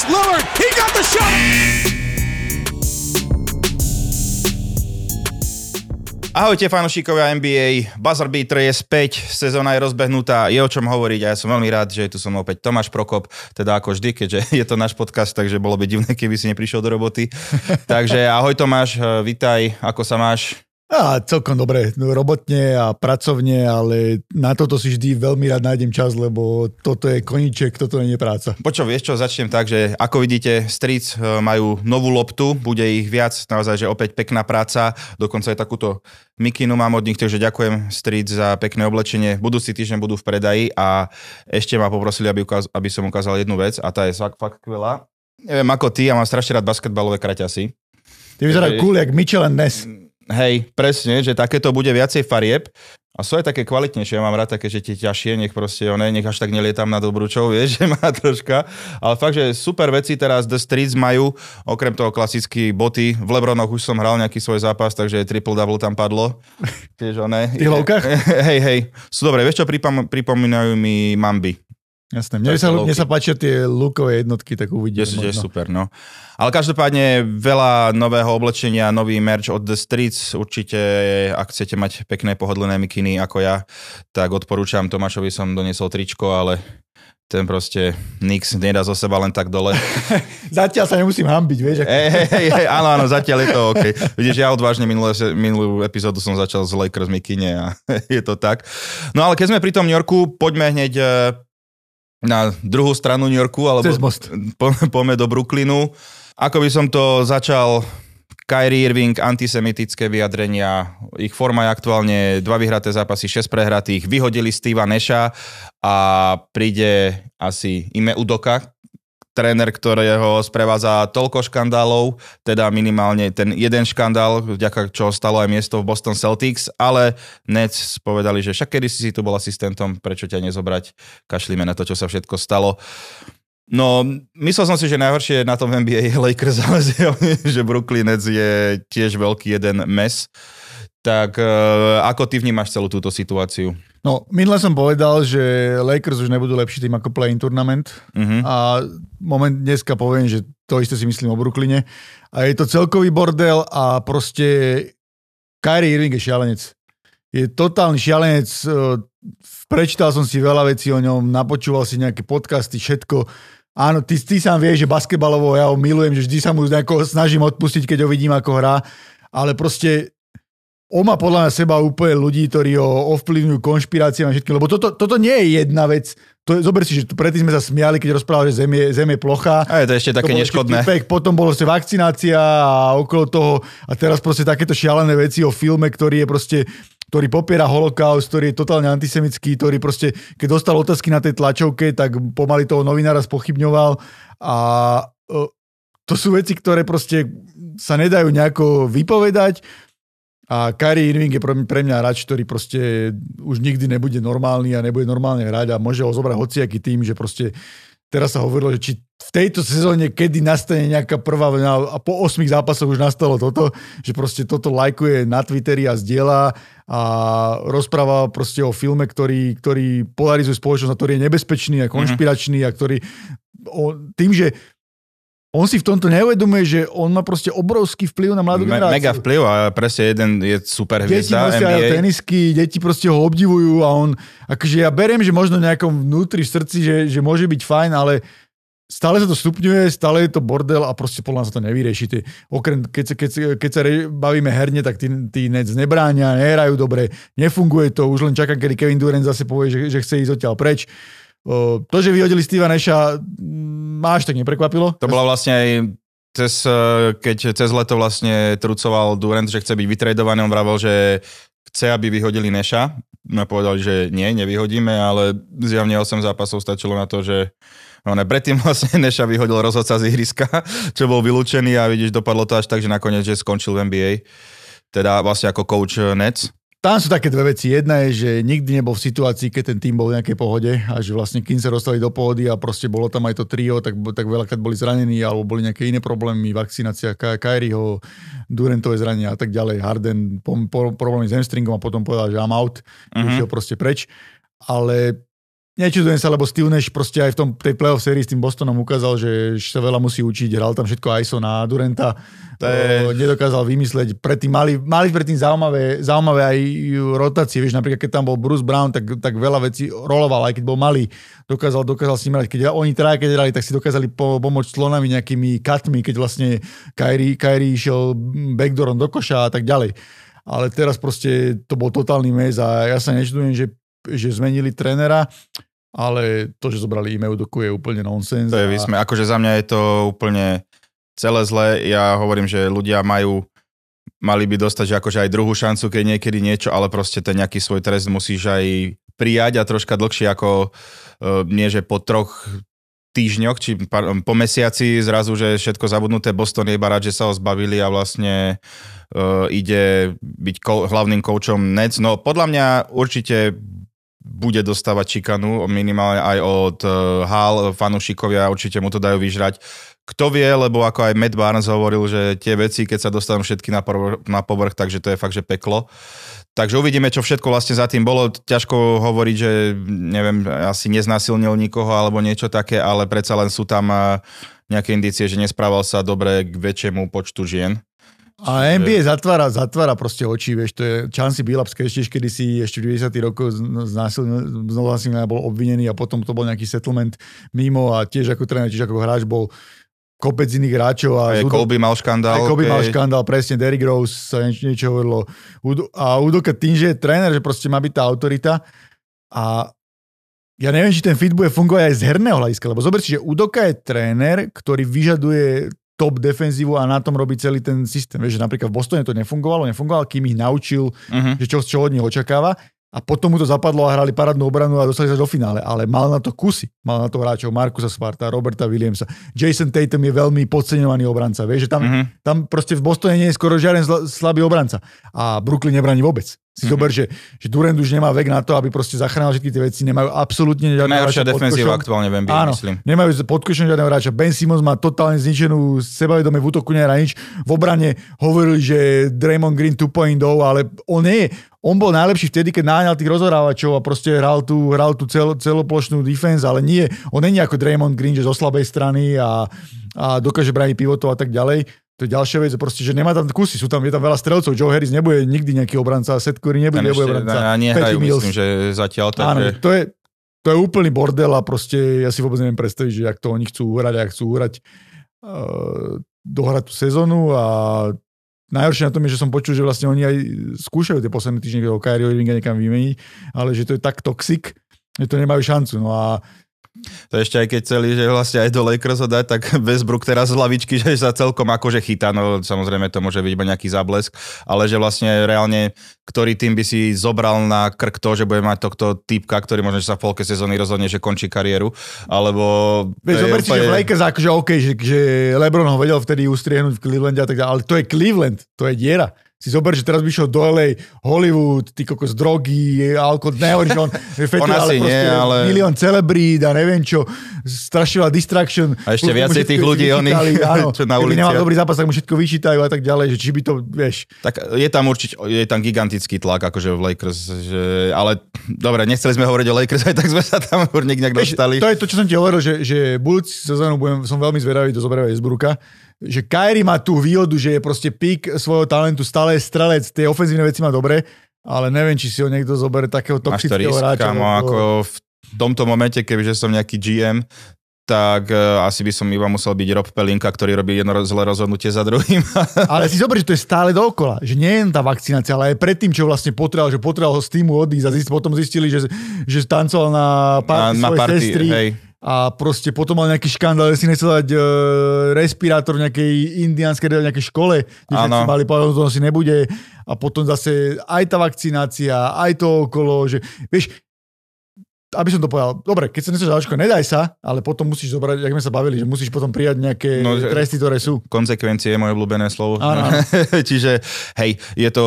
It's Lillard. He got the shot. Ahojte fanúšikovia NBA, Buzzer Beater je späť, sezóna je rozbehnutá, je o čom hovoriť a ja som veľmi rád, že je tu som opäť Tomáš Prokop, teda ako vždy, keďže je to náš podcast, takže bolo by divné, keby si neprišiel do roboty. takže ahoj Tomáš, vitaj, ako sa máš? A celkom dobre, no, robotne a pracovne, ale na toto si vždy veľmi rád nájdem čas, lebo toto je koniček, toto nie je práca. Počo, vieš čo, začnem tak, že ako vidíte, Streets e, majú novú loptu, bude ich viac, naozaj, že opäť pekná práca, dokonca aj takúto mikinu mám od nich, takže ďakujem Streets za pekné oblečenie. Budúci týždeň budú v predaji a ešte ma poprosili, aby, ukaz, aby som ukázal jednu vec a tá je fakt, fakt skvelá. Neviem ako ty, ja mám strašne rád basketbalové kraťasy. Ty vyzerajú cool, jak Michelin Ness. Hej, presne, že takéto bude viacej farieb. A sú aj také kvalitnejšie, ja mám rád také, že tie ťažšie, nech proste, one, nech až tak nelietam na Dobručov, vieš, že má troška, ale fakt, že super veci teraz The Streets majú, okrem toho klasicky boty, v Lebronoch už som hral nejaký svoj zápas, takže triple-double tam padlo, tiež one. V tých Hej, hej, sú dobré, vieš čo, pripom- pripomínajú mi Mamby, Jasné, mne sa, mne sa páčia tie lukové jednotky, tak uvidíme. Je, je super, no. Ale každopádne veľa nového oblečenia, nový merch od The Streets. Určite, ak chcete mať pekné pohodlné mikiny ako ja, tak odporúčam. Tomášovi som doniesol tričko, ale ten proste Nix nedá zo seba len tak dole. zatiaľ sa nemusím hambiť, vieš. Ako... Hey, hey, hey, áno, áno, zatiaľ je to OK. Vidíš, ja odvážne minulé, minulú epizódu som začal z Lakers mikine a je to tak. No ale keď sme pri tom New Yorku, poďme hneď eh, na druhú stranu New Yorku, alebo Cez most. Po, poďme do Brooklynu. Ako by som to začal, Kyrie Irving, antisemitické vyjadrenia, ich forma je aktuálne dva vyhraté zápasy, 6 prehratých, vyhodili Steva Neša a príde asi Ime Udoka, tréner, ktorého sprevádza toľko škandálov, teda minimálne ten jeden škandál, vďaka čo stalo aj miesto v Boston Celtics, ale Nets povedali, že však kedy si tu bol asistentom, prečo ťa nezobrať, kašlíme na to, čo sa všetko stalo. No, myslel som si, že najhoršie na tom NBA je Lakers, ale že Brooklyn Nets je tiež veľký jeden mes. Tak uh, ako ty vnímaš celú túto situáciu? No, minule som povedal, že Lakers už nebudú lepší tým ako play-in tournament uh-huh. a moment dneska poviem, že to isté si myslím o Brooklyne. A je to celkový bordel a proste Kyrie Irving je šialenec. Je totálny šialenec, prečítal som si veľa vecí o ňom, napočúval si nejaké podcasty, všetko. Áno, ty, ty sám vieš, že basketbalovo ja ho milujem, že vždy sa mu snažím odpustiť, keď ho vidím ako hrá, ale proste on má podľa mňa seba úplne ľudí, ktorí ho ovplyvňujú konšpiráciami a všetkým, lebo toto, toto nie je jedna vec. To je, zober si, že predtým sme sa smiali, keď rozprával, že Zem je, zem je plochá. A je to ešte také to neškodné. Ešte potom bolo sa vakcinácia a okolo toho a teraz proste takéto šialené veci o filme, ktorý je proste ktorý popiera holokaust, ktorý je totálne antisemický, ktorý proste, keď dostal otázky na tej tlačovke, tak pomaly toho novinára spochybňoval a to sú veci, ktoré proste sa nedajú nejako vypovedať a Kyrie Irving je pre mňa hráč, ktorý proste už nikdy nebude normálny a nebude normálne hrať a môže ho zobrať hociaký tým, že proste teraz sa hovorilo, že či v tejto sezóne, kedy nastane nejaká prvá a po 8 zápasoch už nastalo toto, že proste toto lajkuje na Twitteri a zdieľa a rozpráva proste o filme, ktorý, ktorý polarizuje spoločnosť a ktorý je nebezpečný a konšpiračný a ktorý o, tým, že on si v tomto neuvedomuje, že on má proste obrovský vplyv na mladú Me, generáciu. Mega vplyv a presne jeden je super hviezda Deti proste NBA. tenisky, deti proste ho obdivujú a on, akože ja beriem, že možno nejakom vnútri v srdci, že, že môže byť fajn, ale stále sa to stupňuje, stále je to bordel a proste podľa nás sa to nevyrieši. Ty, okrem, keď, sa, keď, keď sa bavíme herne, tak tí, tí Nets nebránia, nehrajú dobre, nefunguje to, už len čakám, kedy Kevin Durant zase povie, že, že chce ísť odtiaľ preč. To, že vyhodili Steva Neša, ma až tak neprekvapilo. To bolo vlastne aj cez, e, keď cez leto vlastne trucoval Durant, že chce byť vytredovaný, on vravel, že chce, aby vyhodili Neša. No povedali, že nie, nevyhodíme, ale zjavne 8 zápasov stačilo na to, že No ne, predtým vlastne Neša vyhodil rozhodca z ihriska, čo bol vylúčený a vidíš, dopadlo to až tak, že nakoniec že skončil v NBA. Teda vlastne ako coach Nets. Tam sú také dve veci. Jedna je, že nikdy nebol v situácii, keď ten tým bol v nejakej pohode a že vlastne kým sa dostali do pohody a proste bolo tam aj to trio, tak, tak veľakrát boli zranení alebo boli nejaké iné problémy, vakcinácia Kyrieho, Durantové zranenia a tak ďalej. Harden po, po, problémy s hamstringom a potom povedal, že I'm out, uh-huh. išiel proste preč. Ale nečudujem sa, lebo Steve Nash proste aj v tom, tej playoff sérii s tým Bostonom ukázal, že sa veľa musí učiť, hral tam všetko ISO na Durenta, to je... nedokázal vymysleť. Predtým mali, mali predtým zaujímavé, zaujímavé aj rotácie, vieš, napríklad keď tam bol Bruce Brown, tak, tak veľa vecí roloval, aj keď bol malý, dokázal, dokázal s ním hrať. Keď oni traja, keď hrali, tak si dokázali po, pomôcť slonami nejakými katmi, keď vlastne Kyrie, Kyrie išiel backdoorom do koša a tak ďalej. Ale teraz proste to bol totálny mes a ja sa nečudujem, že, že zmenili trénera ale to, že zobrali e-mail doku je úplne nonsens. To je vysme. Akože za mňa je to úplne celé zle. Ja hovorím, že ľudia majú mali by dostať že akože aj druhú šancu, keď niekedy niečo, ale proste ten nejaký svoj trest musíš aj prijať a troška dlhšie ako uh, nie, že po troch týždňoch, či po mesiaci zrazu, že všetko zabudnuté, Boston je iba rád, že sa ho zbavili a vlastne uh, ide byť ko- hlavným koučom Nets. No podľa mňa určite bude dostávať čikanu minimálne aj od uh, Hal, fanúšikovia určite mu to dajú vyžrať kto vie, lebo ako aj Matt Barnes hovoril, že tie veci, keď sa dostanú všetky na, povrch, na povrch, takže to je fakt, že peklo. Takže uvidíme, čo všetko vlastne za tým bolo. Ťažko hovoriť, že neviem, asi neznásilnil nikoho alebo niečo také, ale predsa len sú tam nejaké indície, že nesprával sa dobre k väčšiemu počtu žien. A NBA zatvára, zatvára proste oči, vieš, to je Chancey Billups, keď ešte kedy si ešte v 90. rokoch znásilnil, znovu bol obvinený a potom to bol nejaký settlement mimo a tiež ako tréner, tiež ako hráč bol kopec iných hráčov. A aj Kobe mal škandál. Aj Kobe okay. mal škandál, presne, Derrick Rose sa niečo, niečo hovorilo. A Udoka tým, že je tréner, že proste má byť tá autorita a ja neviem, či ten fit bude fungovať aj z herného hľadiska, lebo zober si, že Udoka je tréner, ktorý vyžaduje top defenzívu a na tom robí celý ten systém. Vieš, že napríklad v Bostone to nefungovalo, nefungovalo, kým ich naučil, uh-huh. že čo, čo od nich očakáva a potom mu to zapadlo a hrali parádnu obranu a dostali sa do finále. Ale mal na to kusy. Mal na to hráčov Markusa Sparta, Roberta Williamsa. Jason Tatum je veľmi podceňovaný obranca. Vieš, že tam, mm-hmm. tam proste v Bostone nie je skoro žiaden slabý obranca. A Brooklyn nebraní vôbec. Si mm-hmm. zober, že, že Durant už nemá vek na to, aby proste zachránil všetky tie veci. Nemajú absolútne žiadne Najhoršia defenzíva aktuálne v NBA, Áno, myslím. nemajú pod košom žiadneho hráča. Ben Simmons má totálne zničenú sebavedomie v útoku, nehrá nič. V obrane hovorili, že Draymond Green 2.0, ale on nie je on bol najlepší vtedy, keď náňal tých rozhorávačov a proste hral tú, hral tú cel, celoplošnú defense, ale nie, on není ako Draymond Green, že zo slabej strany a, a dokáže brániť pivotov a tak ďalej. To je ďalšia vec, proste, že nemá tam kusy, sú tam, je tam veľa strelcov, Joe Harris nebude nikdy nejaký obranca, Seth Curry nebude, nebude obranca. A nehrajú, myslím, že zatiaľ tak. Áno, to je, to je úplný bordel a proste ja si vôbec neviem predstaviť, že ak to oni chcú uhrať, ak chcú uhrať uh, dohrať tú sezónu a Najhoršie na tom je, že som počul, že vlastne oni aj skúšajú tie posledné týždne o Kyrie Irvinga niekam vymeniť, ale že to je tak toxic, že to nemajú šancu. No a to ešte aj keď celý, že vlastne aj do Lakers ho dať, tak Westbrook teraz z lavičky, že sa celkom akože chytá, no samozrejme to môže byť iba nejaký zablesk, ale že vlastne reálne, ktorý tým by si zobral na krk to, že bude mať tohto typka, ktorý možno, že sa v polke sezóny rozhodne, že končí kariéru, alebo... Vieš, zober si, že v Lakers akože OK, že, že Lebron ho vedel vtedy ustriehnúť v Clevelande a tak ďalej, ale to je Cleveland, to je diera si zober, že teraz by šiel do LA, Hollywood, ty kokos drogy, alkohol, nehovorím, že on on ale, nie, ale milión celebrít a neviem čo, strašila distraction. A ešte viacej tých ľudí, oni, čo na ulici. nemal dobrý zápas, tak mu všetko vyčítajú a tak ďalej, že či by to, vieš. Tak je tam určite, je tam gigantický tlak, akože v Lakers, že, ale dobre, nechceli sme hovoriť o Lakers, aj tak sme sa tam nejak dostali. To je to, čo som ti hovoril, že, že budúci sezónu som veľmi zvedavý do zoberavej Esbruka, že Kyrie má tú výhodu, že je proste pík svojho talentu, stále je strelec, tie ofenzívne veci má dobre, ale neviem, či si ho niekto zoberie takého toxického hráča. Kámo, ako v tomto momente, kebyže som nejaký GM, tak uh, asi by som iba musel byť Rob Pelinka, ktorý robí jedno zlé rozhodnutie za druhým. ale si zober, že to je stále dookola. Že nie je tá vakcinácia, ale aj predtým, čo vlastne potreboval, že potreboval ho z týmu odísť a zist, potom zistili, že, že tancoval na pár na, na party, sestry. Hej a proste potom mal nejaký škandál, si nechcel dať uh, respirátor v nejakej indianskej nejakej škole, kde si mali povedať, to asi nebude a potom zase aj tá vakcinácia, aj to okolo, že vieš, aby som to povedal, dobre, keď sa nechceš zaočkovať, nedaj sa, ale potom musíš zobrať, jak sme sa bavili, že musíš potom prijať nejaké no, tresty, ktoré sú. Konsekvencie je moje obľúbené slovo. Čiže, hej, je to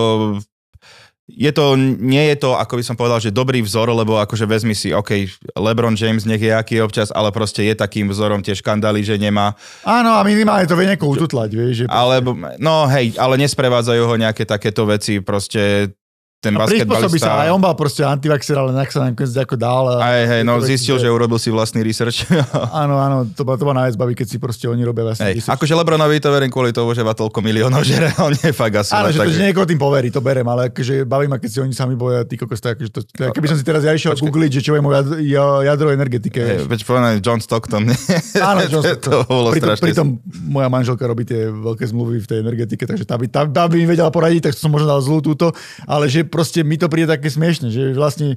je to, nie je to, ako by som povedal, že dobrý vzor, lebo akože vezmi si, OK, LeBron James nech je aký občas, ale proste je takým vzorom tie škandály, že nemá. Áno, a minimálne to vie niekoho ututlať, vieš. Že alebo, no hej, ale nesprevádzajú ho nejaké takéto veci, proste ten A prispôsobí sa, aj on bol proste antivaxer, ale nejak sa nakoniec ako dal. a- Aj, hej, no zistil, že urobil si vlastný research. Áno, áno, to ma, to ma najviac baví, keď si proste oni robia vlastne. Hej, research. akože Lebronovi to verím kvôli tomu, že má toľko miliónov, že reálne fakt asi. Áno, že, to, tak, že niekoho tým poverí, to berem, ale akože baví ma, keď si oni sami boja, ty kokos, tak, akože to, to, keby som si teraz ja išiel Počkaj. googliť, že čo je môj jad- ja- jadro energetike. Hej, veď povedané John Stockton. Áno, čo, to bolo pritom, strašne. pritom moja manželka robí tie veľké zmluvy v tej energetike, takže tá by, tá, tá by mi vedela poradiť, tak som možno dal zlú túto, ale že proste mi to príde také smiešne, že vlastne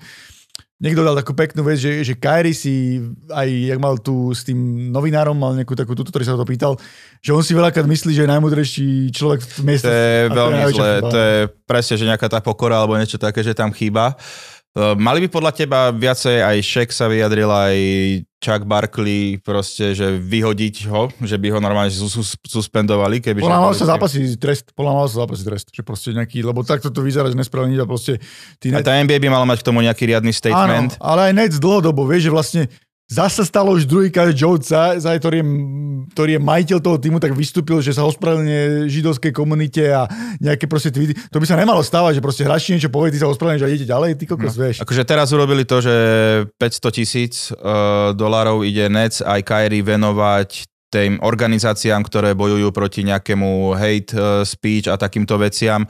niekto dal takú peknú vec, že, že Kyrie si aj, jak mal tu s tým novinárom, mal nejakú takú túto, ktorý sa to pýtal, že on si veľakrát myslí, že je najmudrejší človek v mieste. To je veľmi zlé, to je presne, že nejaká tá pokora alebo niečo také, že tam chýba. Uh, Mali by podľa teba viacej aj Shaq sa vyjadril, aj Chuck Barkley, proste, že vyhodiť ho, že by ho normálne sus- sus- suspendovali, keby... Podľa mal sa zápasí trest, podľa mal sa zápasí trest, že proste nejaký, lebo takto to vyzerá, že nespravedlní a proste tí A tá NBA by mala mať k tomu nejaký riadny statement. Áno, ale aj Nets dlhodobo, vieš, že vlastne zase stalo už druhýkrát, Joe ktorý, je, ktorý je majiteľ toho týmu, tak vystúpil, že sa ospravedlňuje židovskej komunite a nejaké proste tweety. To by sa nemalo stávať, že proste hráči niečo povie, ty sa ospravedlňuješ a idete ďalej, ty kokos, vieš. Akože teraz urobili to, že 500 tisíc uh, dolárov ide Nets aj Kyrie venovať tým organizáciám, ktoré bojujú proti nejakému hate uh, speech a takýmto veciam.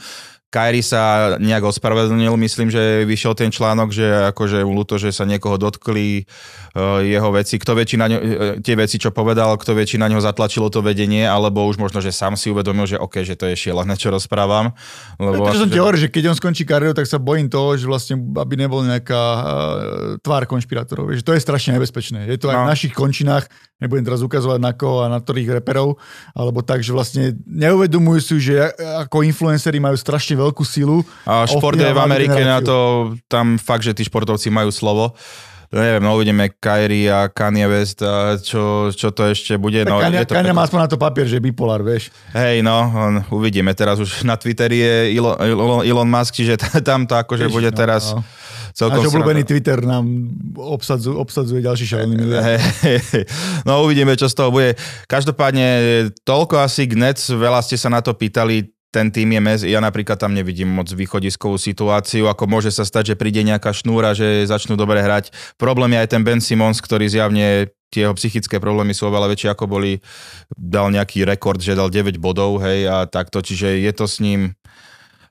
Kyrie sa nejak ospravedlnil, myslím, že vyšiel ten článok, že akože mu ľúto, že sa niekoho dotkli uh, jeho veci, kto väčší na ňo, uh, tie veci, čo povedal, kto väčší na ňo zatlačilo to vedenie, alebo už možno, že sám si uvedomil, že OK, že to je šialené, čo rozprávam. Lebo To, čo som akože- ti hovoril, že keď on skončí kariéru, tak sa bojím toho, že vlastne, aby nebol nejaká uh, tvár konšpirátorov. Vieš, to je strašne nebezpečné. Je to aj No. v našich končinách, nebudem teraz ukazovať na koho a na ktorých reperov, alebo tak, že vlastne neuvedomujú si, že ako influenceri majú strašne veľkú silu. A šport je v Amerike na generáciu. to, tam fakt, že tí športovci majú slovo. No neviem, no uvidíme Kyrie a Kanye West a čo, čo to ešte bude. Tak No, Kania, je to pekné. má aspoň na to papier, že je bipolár, vieš. Hej, no, uvidíme. Teraz už na Twitteri je Elon, Elon, Elon Musk, čiže tam to akože bude no, teraz no. celkom... Náš obľúbený sranda. Twitter nám obsadzu, obsadzuje ďalší šalený miliard. Hej, hej, hej. No uvidíme, čo z toho bude. Každopádne toľko asi k Nets, veľa ste sa na to pýtali, ten tým je mez, ja napríklad tam nevidím moc východiskovú situáciu, ako môže sa stať, že príde nejaká šnúra, že začnú dobre hrať. Problém je aj ten Ben Simmons, ktorý zjavne tie jeho psychické problémy sú oveľa väčšie, ako boli, dal nejaký rekord, že dal 9 bodov, hej, a takto, čiže je to s ním,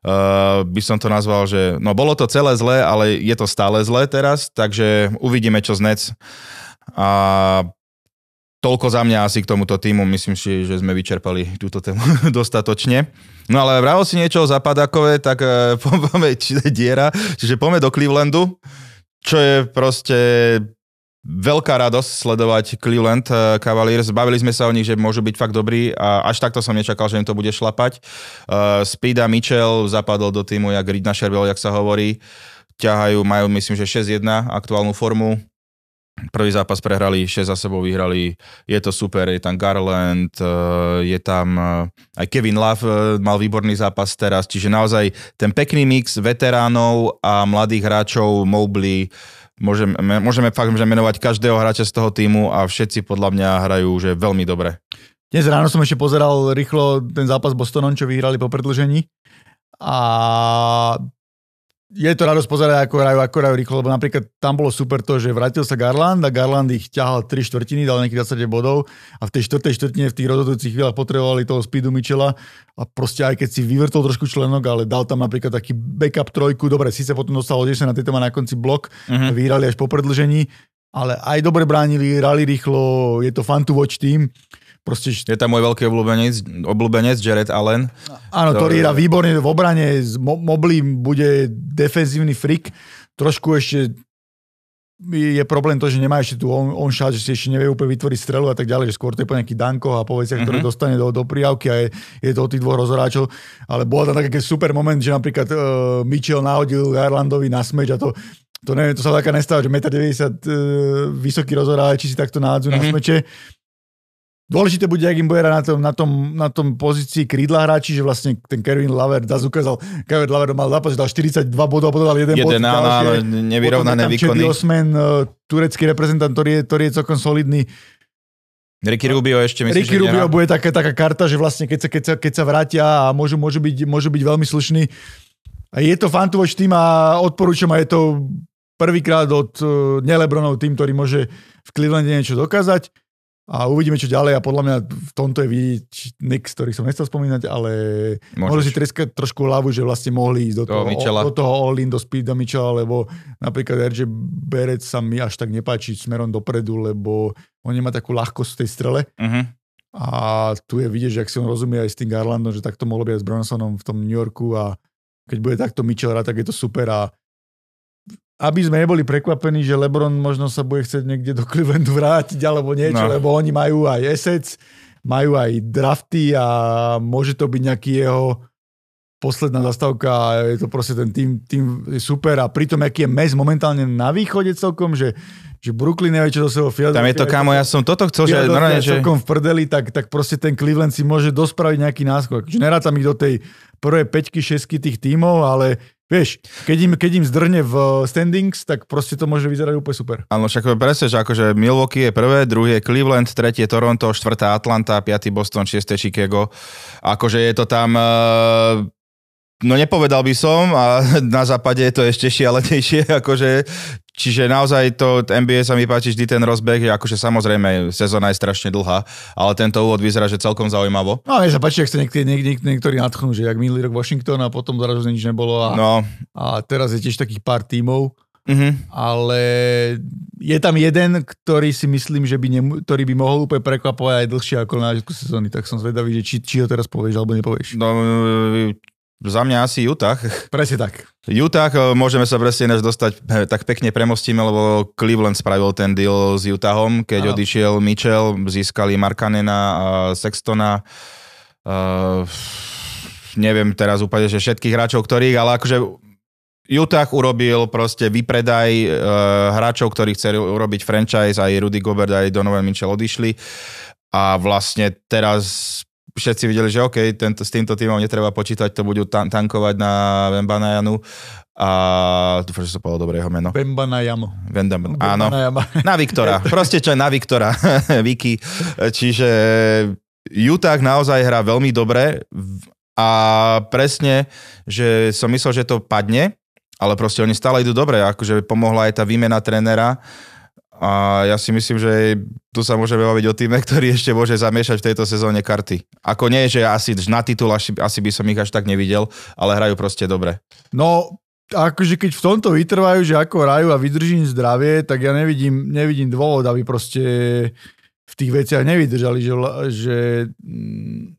uh, by som to nazval, že no bolo to celé zlé, ale je to stále zlé teraz, takže uvidíme, čo z Nets. A toľko za mňa asi k tomuto týmu. Myslím si, že sme vyčerpali túto tému dostatočne. No ale vravil si niečo o Zapadákové, tak eh, poďme, diera. Čiže poďme do Clevelandu, čo je proste veľká radosť sledovať Cleveland eh, Cavaliers. Bavili sme sa o nich, že môžu byť fakt dobrí a až takto som nečakal, že im to bude šlapať. Uh, Speeda Mitchell zapadol do týmu jak Reed Sherbel, jak sa hovorí. Ťahajú, majú myslím, že 6-1 aktuálnu formu. Prvý zápas prehrali, 6 za sebou vyhrali, je to super, je tam Garland, eh, je tam eh, aj Kevin Love eh, mal výborný zápas teraz, čiže naozaj ten pekný mix veteránov a mladých hráčov, Mobley, môžeme, môžeme fakt že menovať každého hráča z toho týmu a všetci podľa mňa hrajú že veľmi dobre. Dnes ráno som ešte pozeral rýchlo ten zápas Bostonom, čo vyhrali po predlžení. A je to radosť pozerať, ako hrajú, ako hrajú rýchlo, lebo napríklad tam bolo super to, že vrátil sa Garland a Garland ich ťahal 3 štvrtiny, dal nejakých 20 bodov a v tej štvrtej štvrtine v tých rozhodujúcich chvíľach potrebovali toho Speedu Michela a proste aj keď si vyvrtol trošku členok, ale dal tam napríklad taký backup trojku, dobre, síce potom dostal od na tejto má na konci blok, Mhm. vyhrali až po predlžení, ale aj dobre bránili, hrali rýchlo, je to fun to watch team. Proste Je tam môj veľký obľúbenec, obľúbenec Jared Allen. Áno, To- ktorý hrá výborne v obrane, z Mo- Mobley bude defenzívny frik, trošku ešte je problém to, že nemá ešte tu on, on shot, že si ešte nevie úplne vytvoriť strelu a tak ďalej, že skôr to je po nejakých dankoch a po veciach, ktoré Mhm. dostane do, do prijavky a je, je to od tých dvoch rozhráčov. Ale bol tam taký super moment, že napríklad uh, Mitchell nahodil Garlandovi na smeč a to to neviem, to sa taká nestáva, že 1,90 m uh, vysoký rozhráč, či si takto nahádzu mm-hmm. na Mhm. smeče. Dôležité bude, ak im bude na tom, na tom, na tom pozícii krídla hráči, že vlastne ten Kevin Laver zase ukázal, Kevin Laver mal zápas, dal 42 bodov a potom dal jeden, bod. Jeden, áno, nevyrovnané výkony. Osman, uh, turecký reprezentant, ktorý je, ktorý je celkom solidný. Ricky Rubio ešte myslím, Ricky že Rubio bude taká, taká karta, že vlastne keď sa, keď sa, keď sa vrátia a môžu, môžu, byť, môžu byť veľmi slušní. A je to fan to watch tým a odporúčam a je to prvýkrát od uh, nelebronov tým, ktorý môže v Clevelande niečo dokázať. A uvidíme, čo ďalej a podľa mňa v tomto je vidieť Nix, ktorý som nechcel spomínať, ale mohli si treskať trošku hlavu, že vlastne mohli ísť do toho, do toho all-in, do Speeda Mitchella, lebo napríklad RJ Berec sa mi až tak nepáči smerom dopredu, lebo on nemá takú ľahkosť v tej strele. Uh-huh. A tu je vidieť, že ak si on rozumie aj s tým Garlandom, že takto mohlo byť aj s Bronsonom v tom New Yorku a keď bude takto Mitchell hrať, tak je to super a aby sme neboli prekvapení, že LeBron možno sa bude chcieť niekde do Clevelandu vrátiť alebo niečo, no. lebo oni majú aj assets, majú aj drafty a môže to byť nejaký jeho posledná zastávka a je to proste ten tým, tým je super a pritom aký je mes momentálne na východe celkom, že, že Brooklyn nevie, čo do svojho Philadelphia. Tam je to, kámo, ja som toto chcel, že normálne, že... v prdeli, tak, tak proste ten Cleveland si môže dospraviť nejaký náskok. Že nerátam ich do tej prvé peťky, šesky tých tímov, ale Vieš, keď im, keď im zdrne v standings, tak proste to môže vyzerať úplne super. Áno, však presne, že akože Milwaukee je prvé, druhý je Cleveland, tretie Toronto, štvrtá Atlanta, piatý Boston, šiesté Chicago. Akože je to tam... Uh... No nepovedal by som a na západe je to ešte šialenejšie, akože Čiže naozaj to NBA sa mi páči vždy ten rozbeh, že akože samozrejme sezóna je strašne dlhá, ale tento úvod vyzerá, že celkom zaujímavo. No mne sa páči, ak sa niektorí, niek- niektorí nadchnú, že jak minulý rok Washington a potom zrazu nič nebolo a, no. a teraz je tiež takých pár tímov. Mm-hmm. Ale je tam jeden, ktorý si myslím, že by, nemu, ktorý by mohol úplne prekvapovať aj dlhšie ako na začiatku sezóny, tak som zvedavý, že či, či ho teraz povieš alebo nepovieš. No, za mňa asi Utah. Presne tak. Utah, eh, môžeme sa presne než dostať, eh, tak pekne premostíme, lebo Cleveland spravil ten deal s Utahom, keď Aha. odišiel Mitchell, získali Markanena a Sextona. Uh, neviem teraz úplne, že všetkých hráčov, ktorých, ale akože Utah urobil proste vypredaj uh, hráčov, ktorí chceli urobiť franchise, aj Rudy Gobert, aj Donovan Mitchell odišli a vlastne teraz všetci videli, že OK, tento, s týmto týmom netreba počítať, to budú tan- tankovať na Vembanajanu a dúfam, že sa povedal dobre jeho meno. Vembanajamo. Vendam, áno. Na Viktora. Proste čo na Viktora. Viki. Čiže Utah naozaj hrá veľmi dobre a presne, že som myslel, že to padne, ale proste oni stále idú dobre, akože pomohla aj tá výmena trénera a ja si myslím, že tu sa môžeme baviť o týme, ktorý ešte môže zamiešať v tejto sezóne karty. Ako nie, že asi na titul asi, asi by som ich až tak nevidel, ale hrajú proste dobre. No, akože keď v tomto vytrvajú, že ako hrajú a vydržím zdravie, tak ja nevidím, nevidím dôvod, aby proste v tých veciach nevydržali, že, že mm,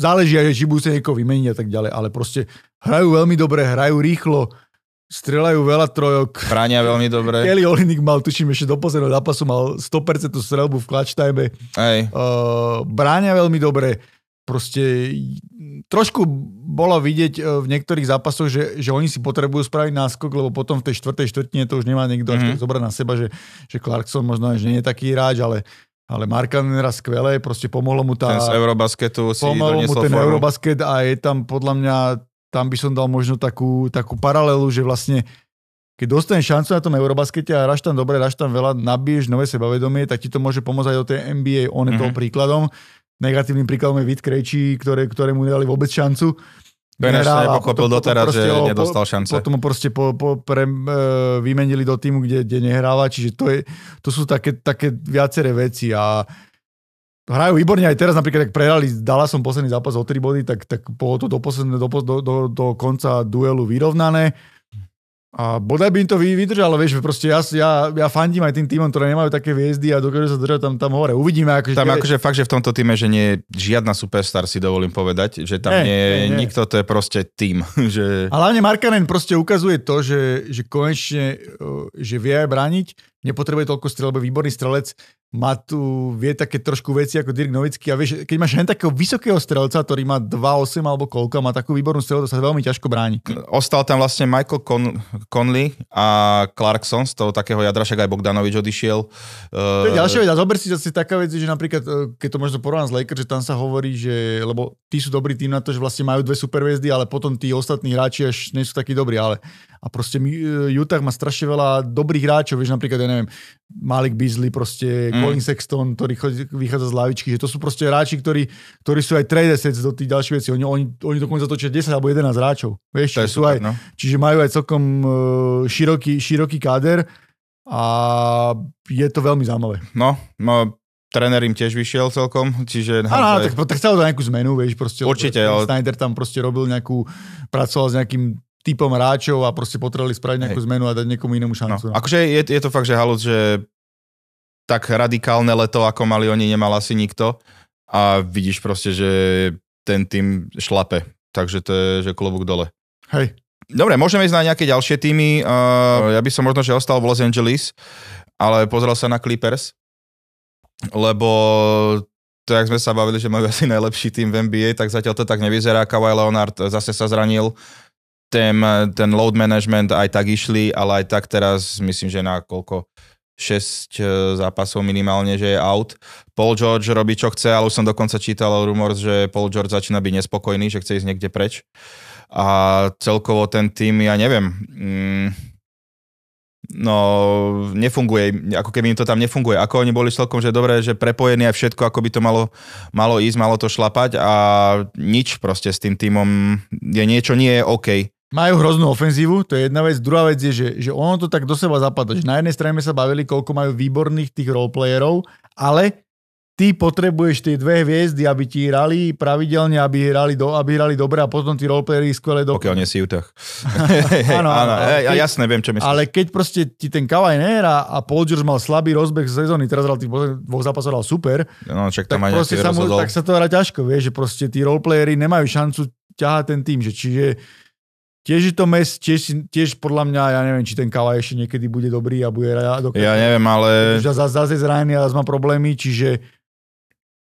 záleží aj, či budú sa niekoho vymeniť a tak ďalej, ale proste hrajú veľmi dobre, hrajú rýchlo, strelajú veľa trojok. Bránia veľmi dobre. Kelly Olinik mal, tuším, ešte do posledného zápasu mal 100% strelbu v clutch time. Hej. Uh, bránia veľmi dobre. Proste trošku bolo vidieť uh, v niektorých zápasoch, že, že oni si potrebujú spraviť náskok, lebo potom v tej štvrtej štvrtine to už nemá niekto mm-hmm. až mhm. zobrať na seba, že, že Clarkson možno až nie je taký hráč, ale ale Markan raz skvelé, proste pomohlo mu tá... Ten z Eurobasketu si Pomohol mu ten formu. Eurobasket a je tam podľa mňa tam by som dal možno takú, takú paralelu, že vlastne keď dostaneš šancu na tom Eurobaskete a hráš tam dobre, hráš tam veľa, nabiješ nové sebavedomie, tak ti to môže pomôcť aj do tej NBA. On je mm-hmm. toho príkladom. Negatívnym príkladom je Vít Krejčí, ktoré, ktorému nedali vôbec šancu. To je nepochopil doteraz, že ho, nedostal šance. Potom ho proste po, po, pre, e, vymenili do týmu, kde, kde nehráva, čiže to, je, to sú také, také viaceré veci a hrajú výborne aj teraz, napríklad, ak prehrali s Dallasom posledný zápas o 3 body, tak, tak bolo to do, posledné, do, do, do, do konca duelu vyrovnané. A bodaj by im to vydržalo, vieš, proste ja, ja, ja fandím aj tým týmom, ktoré nemajú také hviezdy a dokážu sa držať tam, tam hore. Uvidíme. Akože tam akože fakt, že v tomto týme, že nie je žiadna superstar, si dovolím povedať, že tam nie, nie je nikto, to je proste tým. Že... A hlavne Markanen proste ukazuje to, že, že konečne, že vie aj brániť, nepotrebuje toľko strelby, výborný strelec, má tu, vie také trošku veci ako Dirk Novický a vieš, keď máš len takého vysokého strelca, ktorý má 2,8 alebo koľko, má takú výbornú strelu, to sa veľmi ťažko bráni. Ostal tam vlastne Michael Con- Conley a Clarkson, z toho takého jadra, však aj Bogdanovič odišiel. To je ďalšia vec, a zober si zase taká vec, že napríklad, e, keď to možno porovnám s Lakers, že tam sa hovorí, že, lebo tí sú dobrý tým na to, že vlastne majú dve superviezdy, ale potom tí ostatní hráči až nie sú takí dobrí, ale A proste e, Utah má strašne veľa dobrých hráčov, vieš, napríklad, ja neviem, Malik Beasley, proste mm. Colin Sexton, ktorý chodí, vychádza z lavičky, že to sú proste hráči, ktorí, ktorí sú aj trade assets do tých ďalších vecí. Oni, oni, oni dokonca točia 10 alebo 11 hráčov. Vieš, To sú super, aj, no. Čiže majú aj celkom uh, široký, široký káder a je to veľmi zaujímavé. No, no tréner im tiež vyšiel celkom, čiže... Áno, áno, tak, tak chcel to nejakú zmenu, vieš, proste. Určite, ale- Snyder tam proste robil nejakú, pracoval s nejakým typom hráčov a proste potrebovali spraviť nejakú Hej. zmenu a dať niekomu inému No, šancu. No. akože je, je to fakt, že halus, že tak radikálne leto, ako mali oni, nemal asi nikto. A vidíš proste, že ten tým šlape. Takže to je, že klobúk dole. Hej, Dobre, môžeme ísť na nejaké ďalšie týmy. Uh, ja by som možno, že ostal v Los Angeles, ale pozrel sa na Clippers, lebo to, jak sme sa bavili, že majú asi najlepší tým v NBA, tak zatiaľ to tak nevyzerá. Kawhi Leonard zase sa zranil, ten, ten load management aj tak išli, ale aj tak teraz myslím, že na koľko 6 zápasov minimálne, že je out. Paul George robí čo chce, ale už som dokonca čítal rumor, že Paul George začína byť nespokojný, že chce ísť niekde preč. A celkovo ten tým, ja neviem, mm, no nefunguje, ako keby im to tam nefunguje. Ako oni boli celkom, že dobre, že prepojení aj všetko, ako by to malo, malo ísť, malo to šlapať a nič proste s tým týmom je niečo nie je OK. Majú hroznú ofenzívu, to je jedna vec. Druhá vec je, že, že ono to tak do seba zapadá. Že na jednej strane sa bavili, koľko majú výborných tých roleplayerov, ale ty potrebuješ tie dve hviezdy, aby ti hrali pravidelne, aby hrali, do, aby hrali dobre a potom tí roleplayery skvelé do... Pokiaľ nie si Utah. Áno, áno, ja, jasné, viem, čo myslíš. Ale keď proste ti ten Kawhi nehrá a Paul George mal slabý rozbeh sezóny, teraz hral tých dvoch zápasov hral super, No, čak tak, tam proste nejaký sa mu, tak sa to hrá ťažko, vieš, že proste tí roleplayery nemajú šancu ťahať ten tým, že čiže tiež je to mes, tiež, tiež podľa mňa, ja neviem, či ten Kawhi ešte niekedy bude dobrý a bude hrať Ja neviem, ale... Zase, zase zranený a zase má problémy, čiže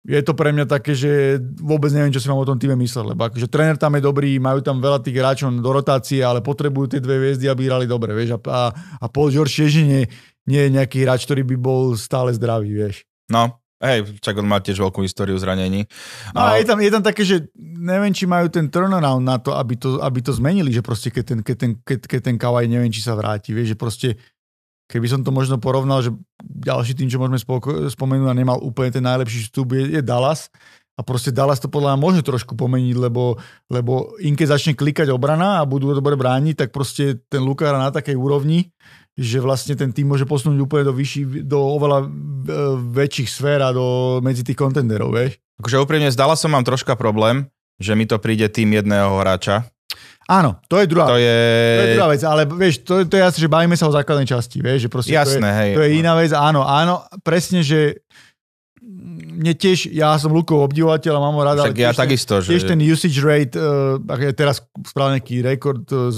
je to pre mňa také, že vôbec neviem, čo si mám o tom týme mysleť, lebo akože tréner tam je dobrý, majú tam veľa tých hráčov do rotácie, ale potrebujú tie dve hviezdy, aby hrali dobre, vieš, a, a, a Paul George tiež nie, nie je nejaký hráč, ktorý by bol stále zdravý, vieš. No, hej, čak on má tiež veľkú históriu zranení. No a je tam, je tam také, že neviem, či majú ten turnaround na to, aby to, aby to zmenili, že proste keď ten, keď ten, keď, keď ten Kawhi neviem, či sa vráti, vieš, že proste keby som to možno porovnal, že ďalší tým, čo môžeme spoko- spomenúť a nemal úplne ten najlepší vstup je, je Dallas a proste Dallas to podľa mňa môže trošku pomeniť, lebo, lebo im keď začne klikať obrana a budú dobre brániť, tak proste ten Luka hrá na takej úrovni, že vlastne ten tým môže posunúť úplne do, vyšší, do oveľa e, väčších sfér a do, medzi tých kontenderov, vieš. Akože úprimne, zdala som mám troška problém, že mi to príde tým jedného hráča. Áno, to je druhá, To je... to je druhá vec, ale vieš, to, to je asi, že bavíme sa o základnej časti, vieš, že proste Jasné, to, hej. je, to je iná vec, áno, áno, presne, že mne tiež, ja som Lukov obdivovateľ a mám ho rád, ja tiež, ten- takisto, že... tiež ten usage rate, uh, je teraz spravil nejaký rekord, uh,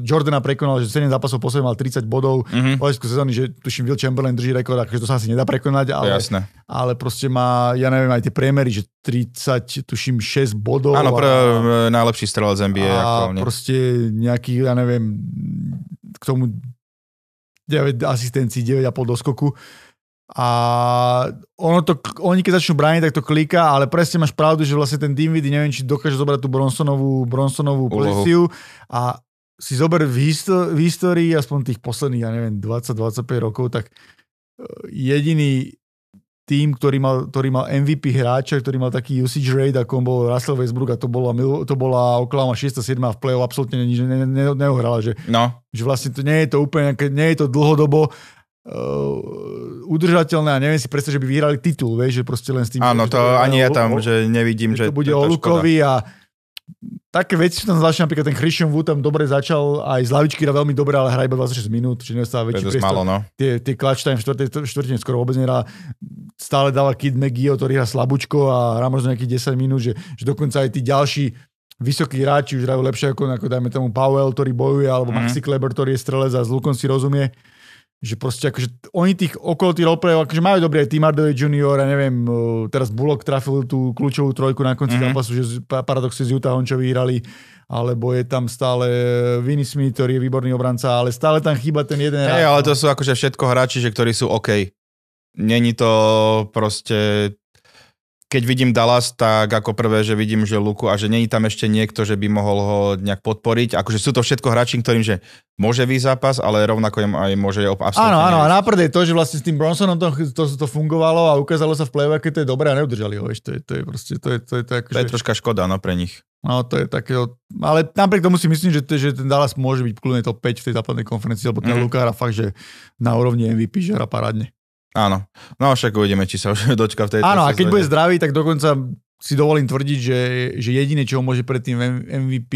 Jordana prekonal, že 7 zápasov po sebe mal 30 bodov, Mhm, v sezóny, že tuším, Will Chamberlain drží rekord, akože to sa asi nedá prekonať, ale, jasné. ale proste má, ja neviem, aj tie priemery, že 30, tuším, 6 bodov. Áno, a- pr- najlepší strelec NBA a aktuálne. proste nejaký, ja neviem, k tomu 9 asistencií, 9,5 doskoku. A ono to, oni keď začnú brániť, tak to kliká, ale presne máš pravdu, že vlastne ten Dinwiddie, neviem, či dokáže zobrať tú Bronsonovú, Bronsonovú pozíciu a si zober v, histo- v histórii, aspoň tých posledných, ja neviem, 20-25 rokov, tak eh, jediný tým, ktorý mal, ktorý mal MVP hráča, ktorý mal taký usage rate, ako on bol Russell Westbrook a to bola, to bola Oklahoma 6 7 a v play-off absolútne nič ne, ne, ne, neohrala, že, No, že vlastne to nie je to úplne, nie je to dlhodobo udržateľné a neviem si predstaviť, že by vyhrali titul, vieš, že proste len s tým... áno, že to ani ja tam, o- že nevidím, že... že to bude to o. Lukovi a také veci sú tam zvláštne, napríklad ten Christian Wood tam dobre začal, aj z lavičky hra veľmi dobre, ale hrá iba 26 minút, čiže To nedostáva väčší priestor málo, no. tie, tie clutch time v štvrtine skoro vôbec nehrá. Stále dáva Kid McGee, ktorý hrá slabúčko a hrá možno nejakých 10 minút, že, že dokonca aj tí ďalší vysokí hráči už hrajú lepšie ako, ako dajme tomu Powell, ktorý bojuje, alebo mm. Maxi Kleber, ktorý je strelec a s Lukom si rozumie. Že proste akože oni tých okolo tých roleplayov, akože majú dobré Tim Hardaway Junior, ja neviem, uh, teraz Bullock trafil tú kľúčovú trojku na konci Mhm. mm-hmm. zápasu, že paradoxne z Utahom, čo vyhrali, alebo je tam stále Vinny Smith, ktorý je výborný obranca, ale stále tam chýba ten jeden Hej, hráč. ale no. to sú akože všetko hráči, že ktorí sú OK. Není to proste... keď vidím Dallas, tak ako prvé, že vidím, že Luku a že není tam ešte niekto, že by mohol ho nejak podporiť. Akože sú to všetko hráči, ktorým, že môže výjsť zápas, ale rovnako im aj môže absolútne Áno, áno, a náprd je to, že vlastne s tým Bronsonom to, to, to fungovalo a ukázalo sa v play keď to je dobré a neudržali ho, vieš, to je, to je proste, to je, to je, to je, To je akože, troška škoda, no pre nich. no to je takého, ale napriek tomu si myslím, že, že ten Dallas môže byť kľudne top 5 v tej západnej konferencii, lebo ten mm. Luka hra fakt, že na úrovni MVP, že hra parádne. Áno. No však uvidíme, či sa už dočka v tejto Áno, a keď bude zdravý, tak dokonca si dovolím tvrdiť, že, že jediné, čo môže pred tým MVP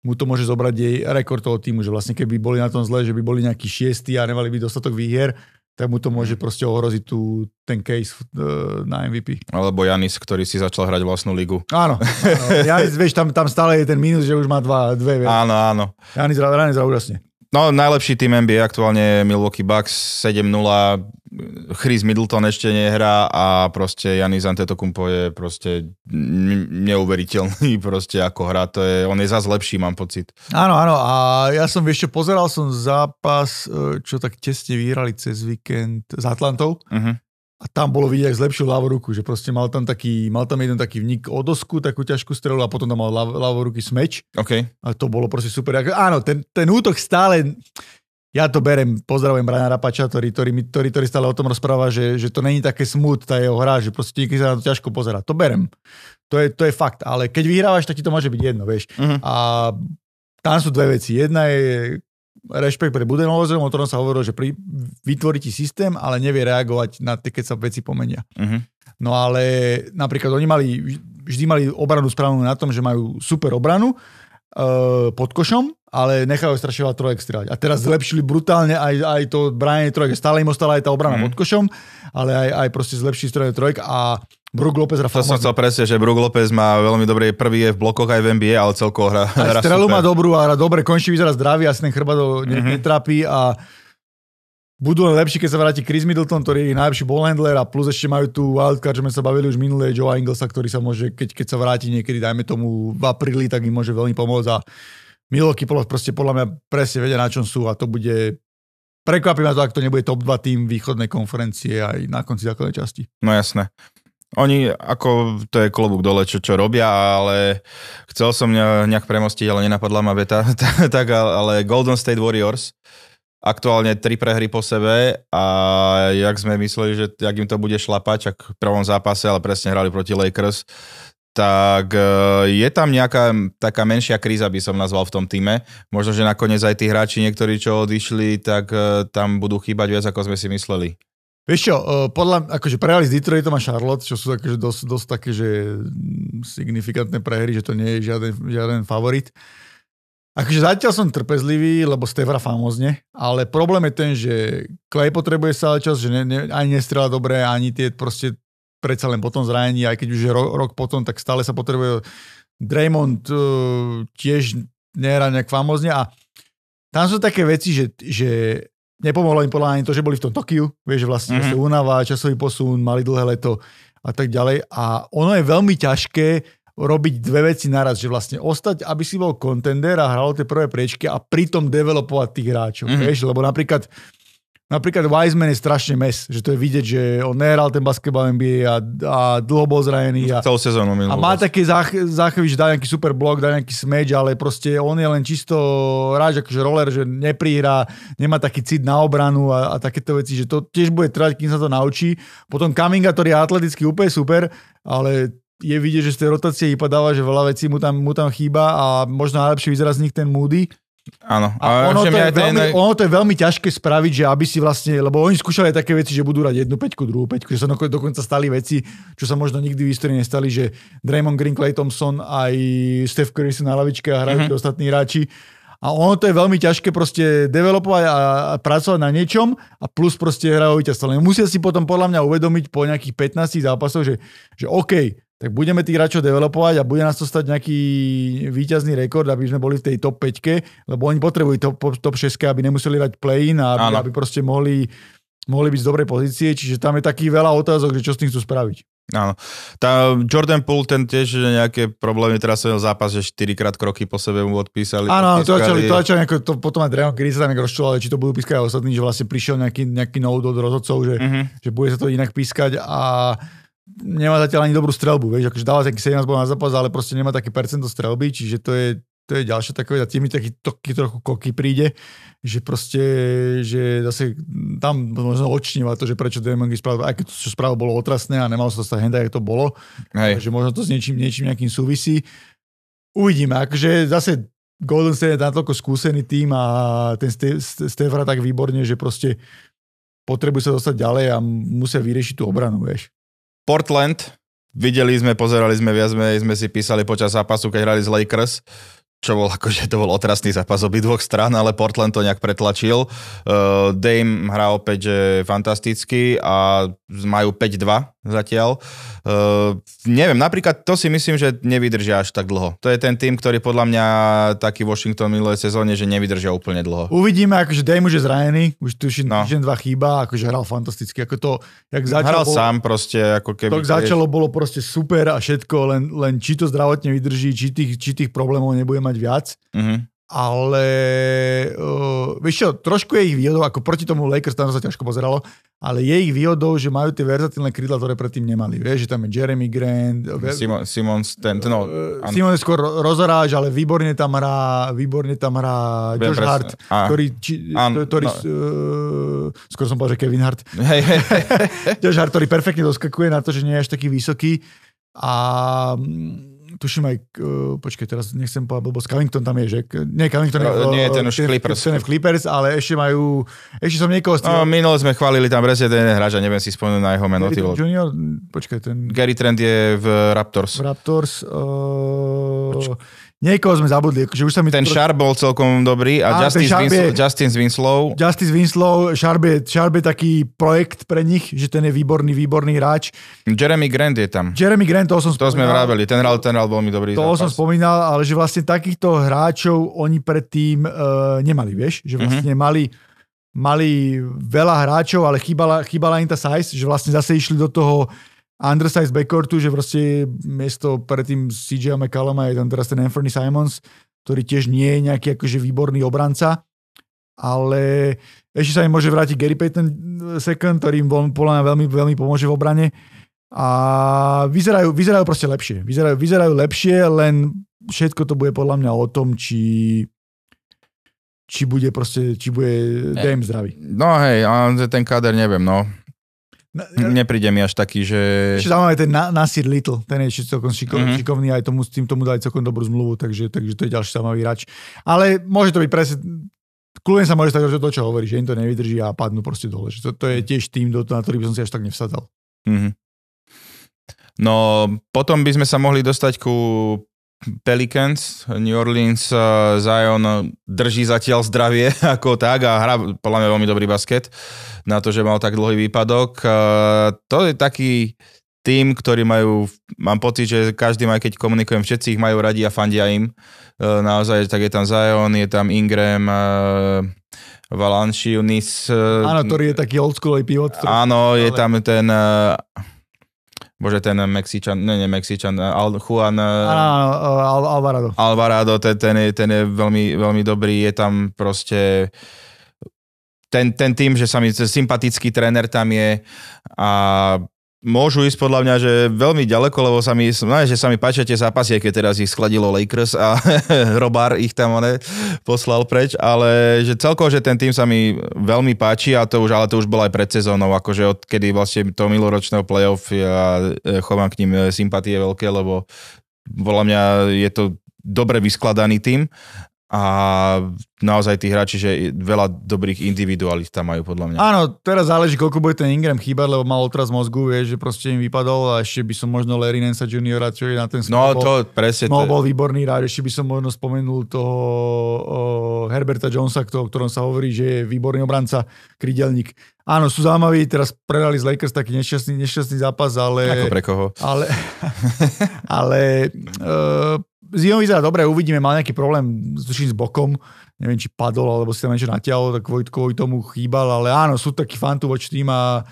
mu to môže zobrať jej rekord toho týmu, že vlastne keby boli na tom zle, že by boli nejakí šiestí a nemali by dostatok výhier, tak mu to môže proste ohroziť tú, ten case uh, na MVP. Alebo Janis, ktorý si začal hrať vlastnú ligu. Áno, áno. Janis, vieš, tam, tam stále je ten mínus, že už má dva, dve. Vieš. Áno, áno. Janis, Janis, Janis, úžasne. No, najlepší tým NBA aktuálne Milwaukee Bucks 7-0. Chris Middleton ešte nehrá a proste Janis Antetokounmpo je proste neuveriteľný proste ako hrá. To je, on je zase lepší, mám pocit. Áno, áno, a ja som, čo, pozeral som zápas, e, čo tak tesne vyhrali cez víkend s Atlantou Uh-huh. a tam bolo vidieť, ak zlepšil ľavú ruku, že proste mal tam taký, mal tam jeden taký vnik o dosku, takú ťažkú strelu a potom tam mal ľav, ľavú ruky smeč OK. a to bolo proste super. Áno, ten, ten útok stále, ja to berem, pozdravujem Briana Rapača, ktorý, ktorý, ktorý, ktorý stále o tom rozpráva, že, že to není také smooth, tá jeho hra, že proste niekedy sa na to ťažko pozera. To berem. To je, to je fakt, ale keď vyhrávaš, tak ti to môže byť jedno, vieš. Uh-huh. A tam sú dve veci. Jedna je rešpekt pre Budenholzerom, o ktorom sa hovorilo, že pri, vytvorí ti systém, ale nevie reagovať na tie, keď sa veci pomenia. Uh-huh. No ale napríklad oni mali, vždy mali obranu správnu na tom, že majú super obranu uh, pod košom, ale nechajú strašne veľa trojek strieľať. A teraz zlepšili brutálne aj, aj to bránenie trojek. Stále im ostala aj tá obrana Mhm. pod košom, ale aj, aj proste zlepšili strieľanie trojek a Brook Lopez hrá To som chcel presne, že Brook Lopez má veľmi dobrý, prvý je v blokoch aj v NBA, ale celkovo hra, hra strelu má dobrú a hra dobre, končí vyzerá zdravý, asi ten chrbát Mhm. netrápi a budú len lepší, keď sa vráti Chris Middleton, ktorý je najlepší ballhandler a plus ešte majú tu wildcard, čo sme sa bavili už minulé, Joe Inglesa, ktorý sa môže, keď, keď sa vráti niekedy, dajme tomu v apríli, tak im môže veľmi pomôcť a Milwaukee proste podľa mňa presne vedia, na čom sú a to bude Prekvapí ma to, ak to nebude top 2 tým východnej konferencie aj na konci základnej časti. No jasné. Oni, ako to je klobúk dole, čo, čo robia, ale chcel som ne- nejak premostiť, ale nenapadla ma veta, tak ale Golden State Warriors, aktuálne tri prehry po sebe a jak sme mysleli, že jak im to bude šlapať, ak v prvom zápase, ale presne hrali proti Lakers, tak e, je tam nejaká taká menšia kríza, by som nazval v tom týme. Možno, že nakoniec aj tí hráči, niektorí, čo odišli, tak e, tam budú chýbať viac, ako sme si mysleli. Vieš čo, uh, podľa, akože prehrali s Detroitom a Charlotte, čo sú také, že dosť, dosť také, že signifikantné prehry, že to nie je žiaden, žiaden favorit. Akože zatiaľ som trpezlivý, lebo Stevra famózne, ale problém je ten, že Clay potrebuje sa čas, že ne, ne, ani nestrela dobre, ani tie proste predsa len potom zranení, aj keď už je rok, rok potom, tak stále sa potrebuje Draymond uh, tiež nehrá nejak famózne a tam sú také veci, že, že nepomohlo im podľa ani to, že boli v tom Tokiu, vieš, vlastne Mhm. mm-hmm. únava, časový posun, mali dlhé leto a tak ďalej. A ono je veľmi ťažké robiť dve veci naraz, že vlastne ostať, aby si bol kontender a hral tie prvé priečky a pritom developovať tých hráčov, mm-hmm. vieš, lebo napríklad Napríklad Wiseman je strašne mes, že to je vidieť, že on nehral ten basketbal NBA a, a dlho bol zranený a, Celú sezónu minulú. a má také zách, záchvy, že dá nejaký super blok, dá nejaký smeč, ale proste on je len čisto hráč, akože roller, že neprihrá, nemá taký cit na obranu a, a takéto veci, že to tiež bude trvať, kým sa to naučí. Potom Kaminga, ktorý je atleticky úplne super, ale je vidieť, že z tej rotácie vypadáva, že veľa vecí mu tam, mu tam chýba a možno najlepšie vyzerá z nich ten Moody. Áno. A ono, to je veľmi, ono to je veľmi ťažké spraviť, že aby si vlastne, lebo oni skúšali také veci, že budú hrať jednu peťku, druhú peťku, že sa dokonca stali veci, čo sa možno nikdy v histórii nestali, že Draymond Green, Clay Thompson aj Steph Curry sú na lavičke a hrajú Mhm. mm-hmm. ostatní hráči. A ono to je veľmi ťažké proste developovať a, pracovať na niečom a plus proste hrajú víťazstvo. Musia si potom podľa mňa uvedomiť po nejakých 15 zápasoch, že, že OK, tak budeme tých hráčov developovať a bude nás to stať nejaký víťazný rekord, aby sme boli v tej top 5, lebo oni potrebujú top, top 6, aby nemuseli dať play-in a aby, Áno. aby proste mohli, mohli byť z dobrej pozície, čiže tam je taký veľa otázok, že čo s tým chcú spraviť. Áno. Tá Jordan Poole, ten tiež že nejaké problémy, teraz som zápas, že 4 krát kroky po sebe mu odpísali. Áno, to začali, to začali nejako, to potom aj Dragon Kedy sa tam rozčulovali, či to budú pískať aj ostatní, že vlastne prišiel nejaký, nejaký od rozhodcov, že, Mhm. že bude sa to inak pískať a nemá zatiaľ ani dobrú strelbu, vieš, akože dáva taký 17 bol na zápas, ale proste nemá také percento strelby, čiže to je, to je ďalšia taková, tým mi taký, taký trochu koky príde, že proste, že zase tam možno očníva to, že prečo Demon spravil, aj keď to, čo spravil, bolo otrasné a nemalo sa stať henda, jak to bolo, Hej. že možno to s niečím, niečím nejakým súvisí. Uvidíme, akože zase Golden State je natoľko skúsený tým a ten Ste- Ste- Steph hrá tak výborne, že proste potrebujú sa dostať ďalej a musia vyriešiť tú obranu, vieš. Portland, videli sme, pozerali sme, viac menej sme si písali počas zápasu, keď hrali z Lakers, čo bol akože to bol otrasný zápas obidvoch strán, ale Portland to nejak pretlačil. Uh, Dame hrá opäť že fantasticky a majú 5-2 zatiaľ. Uh, neviem, napríklad to si myslím, že nevydržia až tak dlho. To je ten tým, ktorý podľa mňa taký Washington minulé sezóne, že nevydržia úplne dlho. Uvidíme, akože Dame už je zranený, už tuším, No. týždeň dva chýba, akože hral fantasticky, ako to, jak začalo, Hral bolo, sám proste, ako keby... to, začalo, bolo proste super a všetko, len, len či to zdravotne vydrží, či tých, či tých problémov nebude mať viac, Uh-huh. Ale uh, vieš čo, trošku je ich výhodou, ako proti tomu Lakers, tam sa ťažko pozeralo, ale je ich výhodou, že majú tie verzatilné krídla, ktoré predtým nemali. Vieš, že tam je Jeremy Grant, ver- Simon, Simons, ten, no, Uh. Simon je skôr ro- rozoráž, ale výborne tam hrá, výborne tam hrá Josh presne. Hart, Á. ktorý, či, Áno, ktorý no. uh, skôr som povedal, že Kevin Hart, hej, hej, Josh Hart, ktorý perfektne doskakuje na to, že nie je až taký vysoký a mm, tuším aj, uh, počkaj, teraz nechcem povedať blbosť, Covington tam je, že? Nie, Covington je, v- nie, ten už v- Clippers. Ten je v Clippers, ale ešte majú, ešte som niekoho z No, minule sme chválili tam presne ten hráč a neviem si spomenúť na jeho meno. Gary Trent. Junior, počkaj, ten Gary Trent je v Raptors. Raptors, uh, niekoho sme zabudli, akože už sa mi Ten to- Sharp bol celkom dobrý a Áno, Justin, Winslow, je- Justin Winslow, Sharp je, Sharp je taký projekt pre nich, že ten je výborný, výborný hráč. Jeremy Grant je tam. Jeremy Grant, toho som To sme spomínal. vraveli, ten hral, ten hral veľmi dobrý som zápas. spomínal, ale že vlastne takýchto hráčov oni predtým uh, nemali, vieš? Že vlastne Mhm. mali, mali veľa hráčov, ale chýbala, chýbala im tá size, že vlastne zase išli do toho undersize backcourtu, že proste miesto predtým CJ McCalluma je tam teraz ten Anthony Simons, ktorý tiež nie je nejaký akože výborný obranca, ale ešte sa im môže vrátiť Gary Payton second, ktorý im podľa mňa veľmi, veľmi pomôže v obrane a vyzerajú, vyzerajú proste lepšie. Vyzerajú, vyzerajú lepšie, len všetko to bude podľa mňa o tom, či či bude proste, či bude Dame zdravý. No hej, ten káder neviem, no. Na, Nepríde mi až taký, že... ešte zaujímavé ten Na- Nasir Little, ten je ešte celkom Mhm. mm-hmm. šikovný, aj tomu, s tým tomu dali celkom dobrú zmluvu, takže, takže to je ďalší zaujímavý hráč. Ale môže to byť presne, kľudne sa môže stať, že to, čo hovorí, že im to nevydrží a padnú proste dole. To, to je tiež tým, do, na ktorý by som si až tak nevsadzal. Mhm. No, potom by sme sa mohli dostať ku Pelicans, New Orleans, uh, Zion drží zatiaľ zdravie ako tak a hrá podľa mňa veľmi dobrý basket na to, že mal tak dlhý výpadok. Uh, to je taký tým, ktorý majú, mám pocit, že každý aj keď komunikujem, všetci ich majú radi a fandia im. Naozaj, tak je tam Zion, je tam Ingram, Valanciunis. Uh, Áno, ktorý je taký oldschoolový pivot. Áno, je tam ten... Bože, ten Mexičan, ne, ne Mexičan, Al, Juan Áno, uh, áno, Al, Alvarado. Alvarado, ten, ten, je, ten je veľmi, veľmi dobrý, je tam proste ten, ten tým, že sa mi sympatický tréner tam je a môžu ísť podľa mňa, že veľmi ďaleko, lebo sa mi, no, že sa mi páčia tie zápasy, keď teraz ich skladilo Lakers a Robár ich tam one, poslal preč, ale že celkovo, že ten tým sa mi veľmi páči a to už, ale to už bolo aj pred sezónou, akože odkedy vlastne to miloročného playoff ja e, chovám k ním e, sympatie veľké, lebo podľa mňa je to dobre vyskladaný tým a naozaj tí hráči, že veľa dobrých individualít tam majú podľa mňa. Áno, teraz záleží, koľko bude ten Ingram chýbať, lebo mal otraz mozgu, vieš, že proste im vypadol a ešte by som možno Larry Nance juniora, čo je na ten No ball- to presne, to, bol výborný hráč, ešte by som možno spomenul toho o, Herberta Jonesa, kto- o ktorom sa hovorí, že je výborný obranca, krydelník. Áno, sú zaujímaví, teraz predali z Lakers taký nešťastný, nešťastný zápas, ale... ako pre koho. Ale, ale uh, Zion vyzerá dobre, uvidíme, mal nejaký problém tuším s bokom, neviem, či padol, alebo si tam niečo natiahol, tak kvôli, tomu chýbal, ale áno, sú takí fantu voči tým a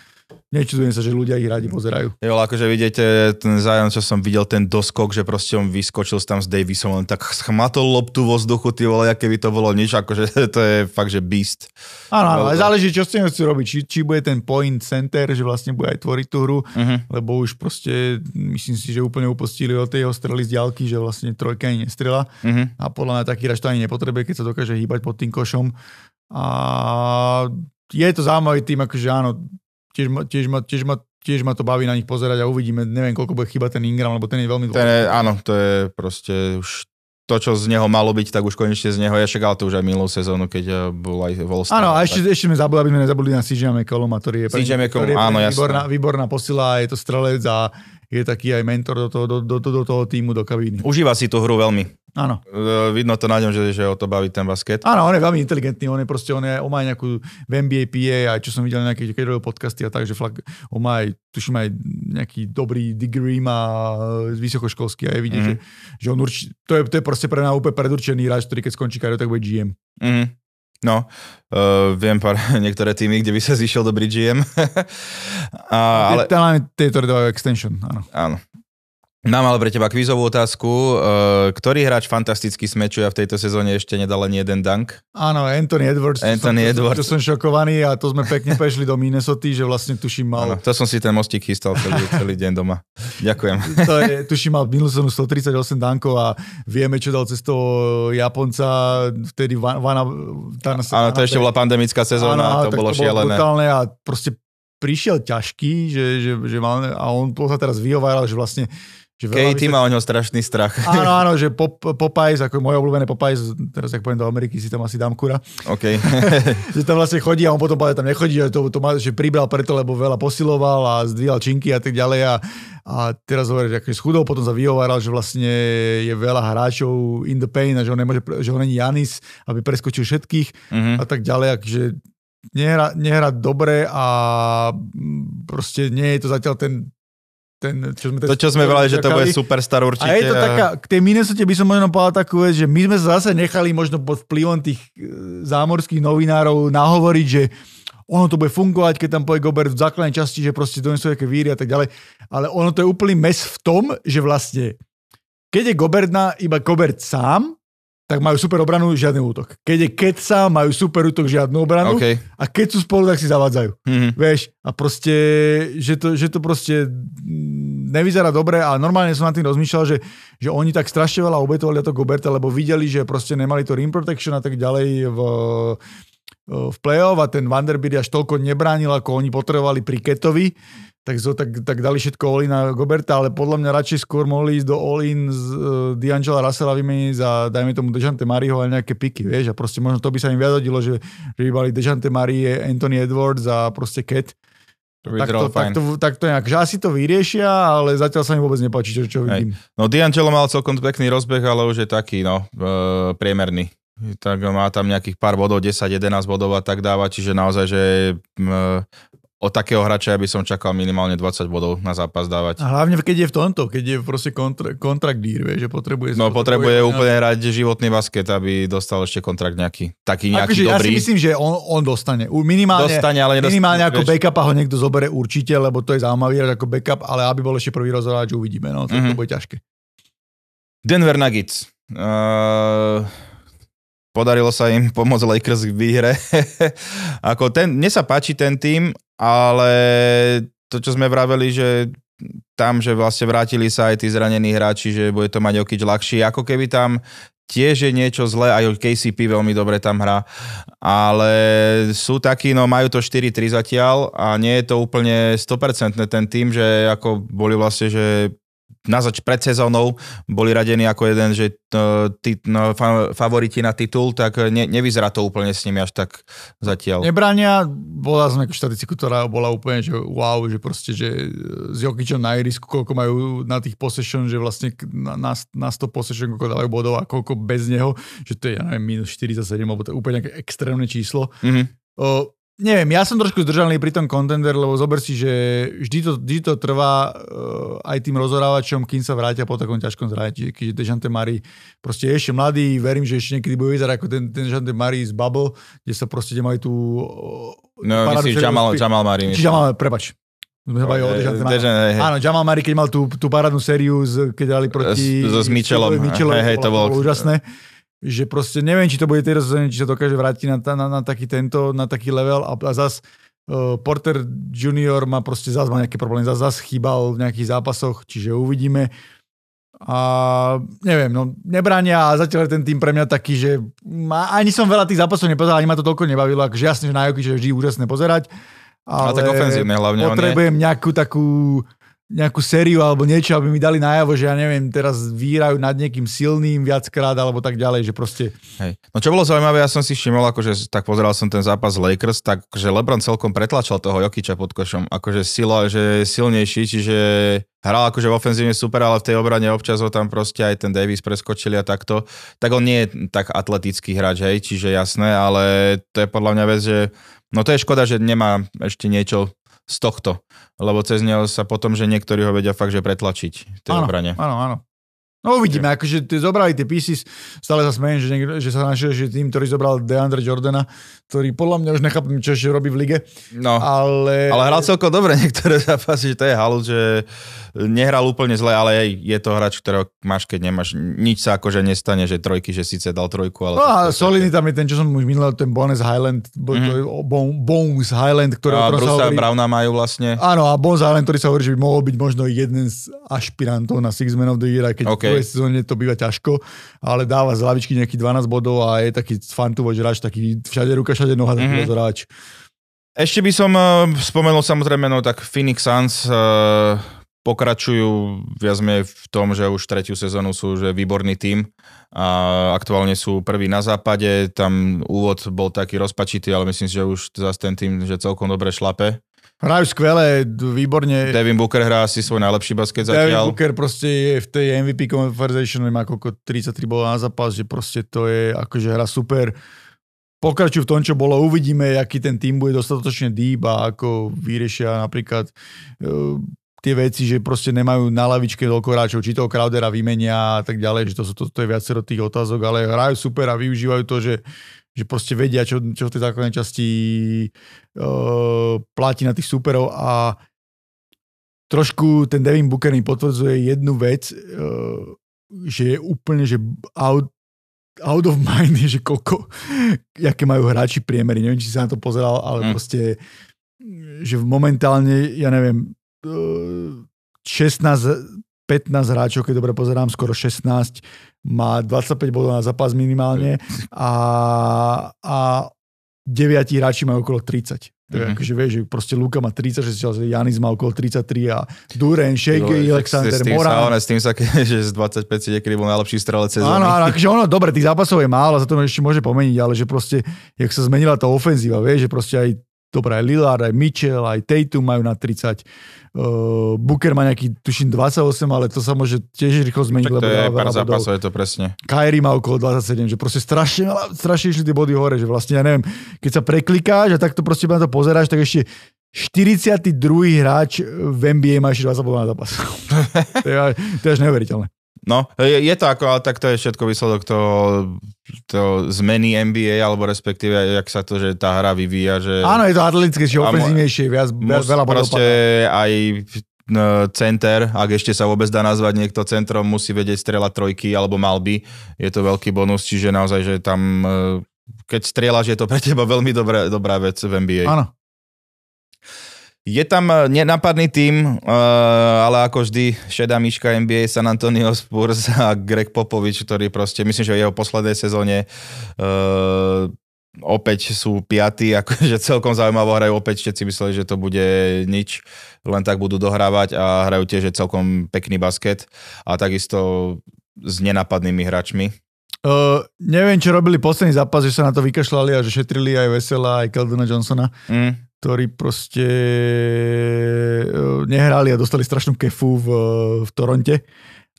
nečudujem sa, že ľudia ich radi pozerajú. Jo, akože vidíte ten zájom, čo som videl, ten doskok, že proste on vyskočil tam s Davisom, len tak schmatol loptu vo vzduchu, ty vole, aké by to bolo nič, akože to je fakt, že beast. Áno, ale záleží, čo s tým chcú robiť. Či, či bude ten point center, že vlastne bude aj tvoriť tú hru, uh-huh. lebo už proste, myslím si, že úplne upostili od tej strely z diálky, že vlastne trojka ani nestrela. Uh-huh. A podľa mňa taký raž to ani nepotrebuje, keď sa dokáže hýbať pod tým košom. A je to zaujímavý tým, akože áno, tiež ma, tiež ma, tiež ma, tiež ma to baví na nich pozerať a uvidíme, neviem, koľko bude chyba ten Ingram, lebo ten je veľmi dôležitý. Ten je, áno, to je proste už to, čo z neho malo byť, tak už konečne z neho je, však ale to už aj minulú sezónu, keď eh, bol aj Volstar. Áno, a ešte, ešte sme zabudli, aby sme nezabudli na CJ McColluma, ktorý je, pre, CJ McCollum, áno, výborná, výborná posila, je to strelec a je taký aj mentor do toho, do, do, do, toho týmu, do kabíny. Užíva si tú hru veľmi. Áno. E, vidno to na ňom, že, že o to baví ten basket. Áno, on je veľmi inteligentný, on je proste, on, je, on má nejakú v NBA PA, aj čo som videl nejaké keď podcasty a tak, že fakt, on má aj, tuším aj nejaký dobrý degree má vysokoškolský a je vidieť, mm-hmm. že, že on určite, to je, to je proste pre nás úplne predurčený hráč, ktorý keď skončí kariéru, tak bude GM. Mm-hmm. No, uh, viem pár niektoré týmy, kde by sa zišiel dobrý GM. a, ale... Tieto dávajú extension, áno. Áno. Mám ale pre teba kvízovú otázku. Uh, ktorý hráč fantasticky smečuje a v tejto sezóne ešte nedal ani jeden dunk? Áno, Anthony Edwards. Anthony som, Edwards. To som šokovaný a to sme pekne prešli do Minnesota, že vlastne tuším mal... Áno, to som si ten mostík chystal celý, celý deň doma. Ďakujem. To je, tuším mal minulú sezónu 138 dunkov a vieme, čo dal cez toho Japonca, vtedy Vana... Áno, to ešte bola pandemická sezóna, áno, to bolo to šialené. Bolo a proste prišiel ťažký, že, že, že mal, a on sa teraz vyhováral, že vlastne že Katie má o ňo strašný strach. Áno, áno, že pop, Popeyes, ako moje obľúbené Popeyes, teraz ak poviem do Ameriky, si tam asi dám kura. OK. že tam vlastne chodí a on potom tam nechodí, že to, to má, že pribral preto, lebo veľa posiloval a zdvíhal činky a tak ďalej a, a teraz hovorí, že schudol, potom sa vyhováral, že vlastne je veľa hráčov in the pain a že on, nemôže, že on není Janis, aby preskočil všetkých mm-hmm. a tak ďalej, že nehra, nehra dobre a proste nie je to zatiaľ ten ten, čo sme to, čo sme vrali, že to bude superstar určite. A je to taká, k tej Minnesota by som možno povedal takú vec, že my sme sa zase nechali možno pod vplyvom tých e, zámorských novinárov nahovoriť, že ono to bude fungovať, keď tam povie Gobert v základnej časti, že proste donesú nejaké víry a tak ďalej. Ale ono to je úplný mes v tom, že vlastne keď je Gobert na iba Gobert sám, tak majú super obranu, žiadny útok. Keď je Ketsa, majú super útok, žiadnu obranu. Okay. A keď sú spolu, tak si zavádzajú. Mm-hmm. Vieš, a proste, že to, že to proste nevyzerá dobre a normálne som na tým rozmýšľal, že, že oni tak strašne veľa obetovali to Goberta, lebo videli, že proste nemali to rim protection a tak ďalej v, v play-off a ten Vanderbilt až toľko nebránil, ako oni potrebovali pri Ketovi tak, tak, tak dali všetko all na Goberta, ale podľa mňa radšej skôr mohli ísť do all-in z uh, D'Angela Russella vymeniť za, dajme tomu, Dejante Mariho a nejaké piky, vieš, a proste možno to by sa im vyjadodilo, že, že by mali Dejante Marie, Anthony Edwards a proste. To tak, to, tak, to, tak to nejak, že asi to vyriešia, ale zatiaľ sa mi vôbec nepáči, čo, čo vidím. No D'Angelo mal celkom pekný rozbeh, ale už je taký, no, uh, priemerný tak má tam nejakých pár bodov, 10-11 bodov a tak dáva, čiže naozaj, že od takého hráča by som čakal minimálne 20 bodov na zápas dávať. A hlavne keď je v tomto, keď je proste kontra, kontrakt dír, vie, že potrebuje... No potrebuje, úplne hrať životný basket, aby dostal ešte kontrakt nejaký, taký nejaký akože, dobrý. Ja si myslím, že on, on dostane. Minimálne, dostane, ale nedostane, minimálne ako vieš. backup ho niekto zobere určite, lebo to je zaujímavý ako backup, ale aby bol ešte prvý rozhodáč, uvidíme. No, to, mm-hmm. to bude ťažké. Denver Nuggets. Uh, podarilo sa im pomôcť Lakers v výhre. ako ten, mne sa páči ten tým, ale to, čo sme vraveli, že tam, že vlastne vrátili sa aj tí zranení hráči, že bude to mať okyč ľahšie, ako keby tam tiež je niečo zlé, aj KCP veľmi dobre tam hrá, ale sú takí, no majú to 4-3 zatiaľ a nie je to úplne 100% ten tým, že ako boli vlastne, že na zač pred sezónou boli radení ako jeden, že uh, tí, no, fa, favoriti na titul, tak ne, nevyzerá to úplne s nimi až tak zatiaľ. Nebránia, bola sme štatistiku, ktorá bola úplne, že wow, že proste, že s Jokičom na irisku, koľko majú na tých possession, že vlastne na, na, na 100 possession, koľko dávajú bodov a koľko bez neho, že to je, ja neviem, minus 47, alebo to je úplne nejaké extrémne číslo. Mm-hmm. Uh, Neviem, ja som trošku zdržaný pri tom contender, lebo zober si, že vždy to, vždy to trvá uh, aj tým rozorávačom, kým sa vrátia po takom ťažkom zrati. Keďže Dejante Mari proste je ešte mladý, verím, že ešte niekedy bude vyzerať ako ten, ten Dejante Mari z Bubble, kde sa proste mali tú... Uh, no, myslíš Jamal, Jamal Mari. Či Jamal, prepač. Bavili o Dejante Dejan, hej. Áno, Jamal Murray, keď mal tú, tú parádnu sériu, z, keď dali proti... So s Mitchellom. Mitchellom, Hej, hej, to bolo- úžasné. Že proste neviem, či to bude teraz sezóne, či sa dokáže vrátiť na, na, na, taký tento, na taký level a, a zas uh, Porter Junior má proste zás má nejaké problémy, zás, zás chýbal v nejakých zápasoch, čiže uvidíme. A neviem, no nebránia a zatiaľ je ten tým pre mňa taký, že ma, ani som veľa tých zápasov nepozeral, ani ma to toľko nebavilo, akože jasne, že na Jokic je vždy úžasné pozerať. Ale tak ofenzívne hlavne. Potrebujem nejakú takú nejakú sériu alebo niečo, aby mi dali najavo, že ja neviem, teraz výrajú nad niekým silným viackrát alebo tak ďalej, že proste... Hej. No čo bolo zaujímavé, ja som si všimol, akože tak pozeral som ten zápas Lakers, tak že LeBron celkom pretlačal toho Jokiča pod košom, akože sila, že je silnejší, čiže hral akože v ofenzívne super, ale v tej obrane občas ho tam proste aj ten Davis preskočili a takto. Tak on nie je tak atletický hráč, hej, čiže jasné, ale to je podľa mňa vec, že no to je škoda, že nemá ešte niečo z tohto, lebo cez neho sa potom, že niektorí ho vedia fakt, že pretlačiť v tej áno, obrane. áno, áno. No uvidíme, akože tie zobrali tie pieces, stále sa smejem, že, niekto, že sa našiel, že tým, ktorý zobral DeAndre Jordana, ktorý podľa mňa už nechápem, čo ešte robí v lige, No. ale... Ale hral celkom dobre niektoré zápasy, že to je halu, že nehral úplne zle, ale aj je to hráč, ktorého máš, keď nemáš. Nič sa akože nestane, že trojky, že síce dal trojku, ale... No a solidný tam je ten, čo som už minulý, ten Bones Highland, mm-hmm. Bones Highland, ktorý a Brusa hovorí, Browna majú vlastne. Áno, a Bones Highland, ktorý sa hovorí, že by mohol byť možno jeden z ašpirantov na Six Man of the Year, aj keď OK. v sezóne to býva ťažko, ale dáva z lavičky nejakých 12 bodov a je taký fantuvoč hráč, taký všade ruka, všade noha, taký Mhm. mm-hmm. Ešte by som uh, spomenul samozrejme, no tak Phoenix Suns uh, pokračujú viac menej v tom, že už tretiu sezónu sú že výborný tím a aktuálne sú prví na západe, tam úvod bol taký rozpačitý, ale myslím si, že už zase ten tým, že celkom dobre šlape. Hrajú skvelé, výborne. Devin Booker hrá asi svoj najlepší basket zatiaľ. Booker proste je v tej MVP conversation, má koľko 33 bolo na zápas, že proste to je akože hra super. Pokračujú v tom, čo bolo, uvidíme, aký ten tým bude dostatočne deep a ako vyriešia napríklad uh, tie veci, že proste nemajú na lavičke toľko hráčov, či toho Crowdera vymenia a tak ďalej, že to, sú, to, to je viacero tých otázok, ale hrajú super a využívajú to, že, že proste vedia, čo, čo v tej základnej časti uh, platí na tých superov. A trošku ten Devin Booker mi potvrdzuje jednu vec, uh, že je úplne, že out, out of mind je, že koľko, aké majú hráči priemery. Neviem, či si sa na to pozeral, ale Mm. proste, že momentálne, ja neviem, eh, 16, 15 hráčov, keď dobre pozerám, skoro 16, má 25 bodov na zápas minimálne a, a 9 hráči majú okolo 30. To je Mhm. akože, vieš, že proste Luka má 36, ale Janis má okolo 33 a Duren, Shea, Alexander, s tým sa, ono, s tým sa, že z 25 si niekedy bol najlepší strelec sezóny. Áno, áno, akože ono, dobre, tých zápasov je málo, za to ešte môže pomeniť, ale že proste, jak sa zmenila tá ofenzíva, vieš, že proste aj Dobre, aj Lillard, aj Mitchell, aj Tatum majú na 30. Uh, Booker má nejaký, tuším, 28, ale to sa môže tiež rýchlo zmeniť, Tak lebo to je dáva pár zápasov, je to presne. Kyrie má okolo 27, že proste strašne, strašne išli tie body hore, že vlastne, ja neviem, keď sa preklikáš a takto proste na to pozeráš, tak ešte 42. hráč v NBA má ešte 20 bodov na zápas. to, je, to je až neuveriteľné. No, je, je to ako, ale tak to je všetko výsledok toho, toho zmeny NBA, alebo respektíve, jak sa to, že tá hra vyvíja, že... Áno, je to atletické, že A mo- ofenzívnejšie, viac, viac veľa bodov proste aj no, center, ak ešte sa vôbec dá nazvať niekto centrom, musí vedieť strieľať trojky, alebo mal by. Je to veľký bonus, čiže naozaj, že tam, e, keď strieľaš, je to pre teba veľmi dobrá, dobrá vec v NBA. Áno. Je tam e, nenapadný tým, e, ale ako vždy šedá myška NBA San Antonio Spurs a Greg Popovič, ktorý proste, myslím, že v jeho poslednej sezóne uh, opäť sú piatí, akože celkom zaujímavo hrajú, opäť všetci mysleli, že to bude nič, len tak budú dohrávať a hrajú tiež celkom pekný basket a takisto s nenapadnými hráčmi. Uh, neviem, čo robili posledný zápas, že sa na to vykašľali a že šetrili aj Vesela, aj Keldona Johnsona, Mm. Ktorí proste uh, nehrali a dostali strašnú kefu v, v Toronte.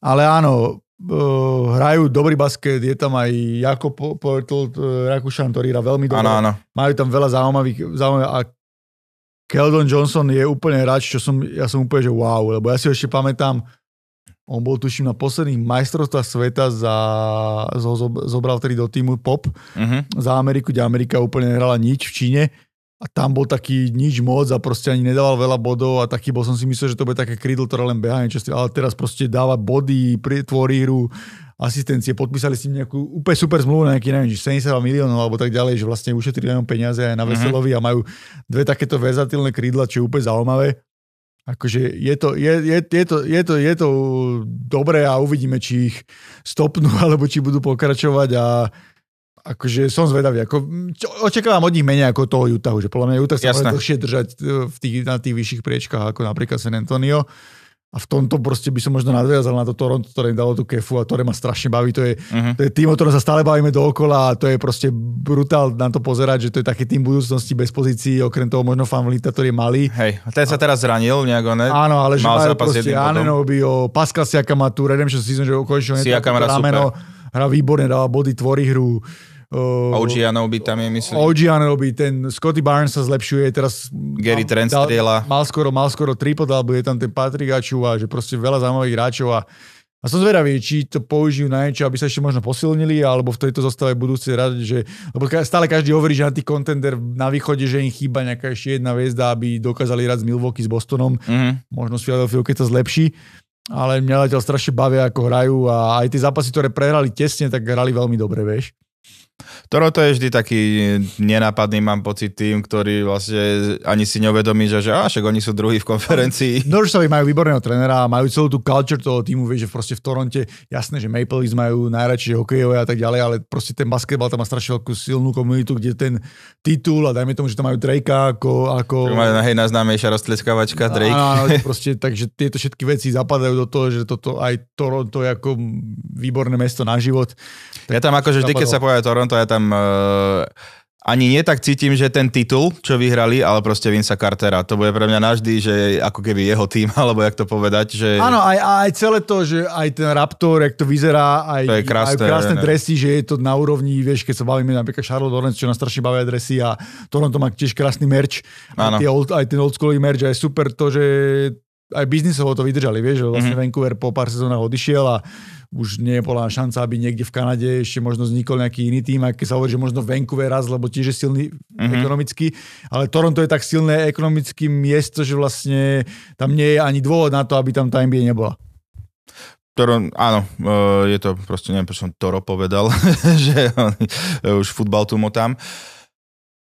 Ale áno, uh, hrajú dobrý basket, je tam aj Jakob Portl, Rakušan, ktorý hrá veľmi dobre. Áno, áno. Majú tam veľa zaujímavých, zaujímavých a Keldon Johnson je úplne hráč, čo som, ja som úplne, že wow, lebo ja si ho ešte pamätám, on bol tuším na posledných majstrovstvách sveta za, zo, zo- zobral vtedy do týmu POP Uh-huh. za Ameriku, kde Amerika úplne nehrala nič v Číne a tam bol taký nič moc a proste ani nedával veľa bodov a taký bol som si myslel, že to bude také krídlo, ktoré len beha niečo, ale teraz proste dáva body, tvorí hru, asistencie, podpísali si nejakú úplne super zmluvu na nejaký, neviem, 72 miliónov alebo tak ďalej, že vlastne ušetrili len peniaze aj na mhm. Veselovi mm-hmm. a majú dve takéto verzatilné krídla, čo je úplne zaujímavé. Akože je to, je, je, je, to, je, to, je to dobré a uvidíme, či ich stopnú alebo či budú pokračovať a akože som zvedavý. Ako, čo, očakávam od nich menej ako toho Utahu, že podľa mňa Utah sa bude dlhšie držať e, v tých, na tých vyšších priečkách ako napríklad San Antonio. A v tomto proste by som možno nadviazal na to Toronto, ktoré im dalo tú kefu a ktoré ma strašne baví. To je, uh-huh. to je tým, o ktorom sa stále bavíme dookola a to je proste brutál na to pozerať, že to je taký tým budúcnosti bez pozícií, okrem toho možno fanlita, ktorý je malý. Hej, ten sa teraz zranil nejako, ne? Áno, ale že majú proste Anenobio, Pascal Siakam má tu Redemption Season, že konečne Siakam rameno, hra výborne, dáva body, tvorí hru. Uh, OG Anobi tam je, myslím. OG Anobi, ten Scotty Barnes sa zlepšuje, teraz Gary Trent strieľa. Mal skoro, mal skoro triple double, je tam ten Patrick Aču a že proste veľa zaujímavých hráčov a a som zvedavý, či to použijú na niečo, aby sa ešte možno posilnili, alebo v tejto zostave budú si rať, že... Lebo stále každý hovorí, že na tých kontender na východe, že im chýba nejaká ešte jedna hviezda, aby dokázali hrať s Milwaukee, s Bostonom. Mm-hmm. Možno s Philadelphia, keď sa zlepší. Ale mňa zatiaľ strašne bavia, ako hrajú a aj tie zápasy, ktoré prehrali tesne, tak hrali veľmi dobre, vieš. Toronto je vždy taký nenápadný, mám pocit, tým, ktorý vlastne ani si neuvedomí, že, že á, však oni sú druhí v konferencii. Norrisovi majú výborného trenera a majú celú tú culture toho týmu, vieš, že proste v Toronte, jasné, že Maple Leafs majú najradšie hokejové a tak ďalej, ale proste ten basketbal tam má strašne veľkú silnú komunitu, kde ten titul a dajme tomu, že tam majú Drakea ako... ako... Majú hej, najznámejšia roztleskavačka Drake. Áno, proste, takže tieto všetky veci zapadajú do toho, že toto aj Toronto je ako výborné mesto na život. Ja tam akože vždy, keď sa povie Toronto, ja tam uh, ani nie tak cítim, že ten titul, čo vyhrali, ale proste Vince Cartera. To bude pre mňa navždy, že ako keby jeho tým, alebo jak to povedať. Že... Áno, aj, aj celé to, že aj ten Raptor, jak to vyzerá, aj, to je krásne, aj krásne ne. dresy, že je to na úrovni, vieš, keď sa bavíme napríklad Charlotte Hornets, čo nás strašne bavia dresy a Toronto má tiež krásny merch. Aj, old, aj ten oldschoolový merch a je super to, že aj biznisovo to vydržali, vieš, že vlastne mm-hmm. Vancouver po pár sezónach odišiel a už nie bola šanca, aby niekde v Kanade ešte možno vznikol nejaký iný tým, keď sa hovorí, že možno Vancouver raz, lebo tiež je silný mm-hmm. ekonomicky, ale Toronto je tak silné ekonomicky miesto, že vlastne tam nie je ani dôvod na to, aby tam tá NBA nebola. Toro, áno, e, je to proste, neviem, prečo som Toro povedal, že už futbal tu motám.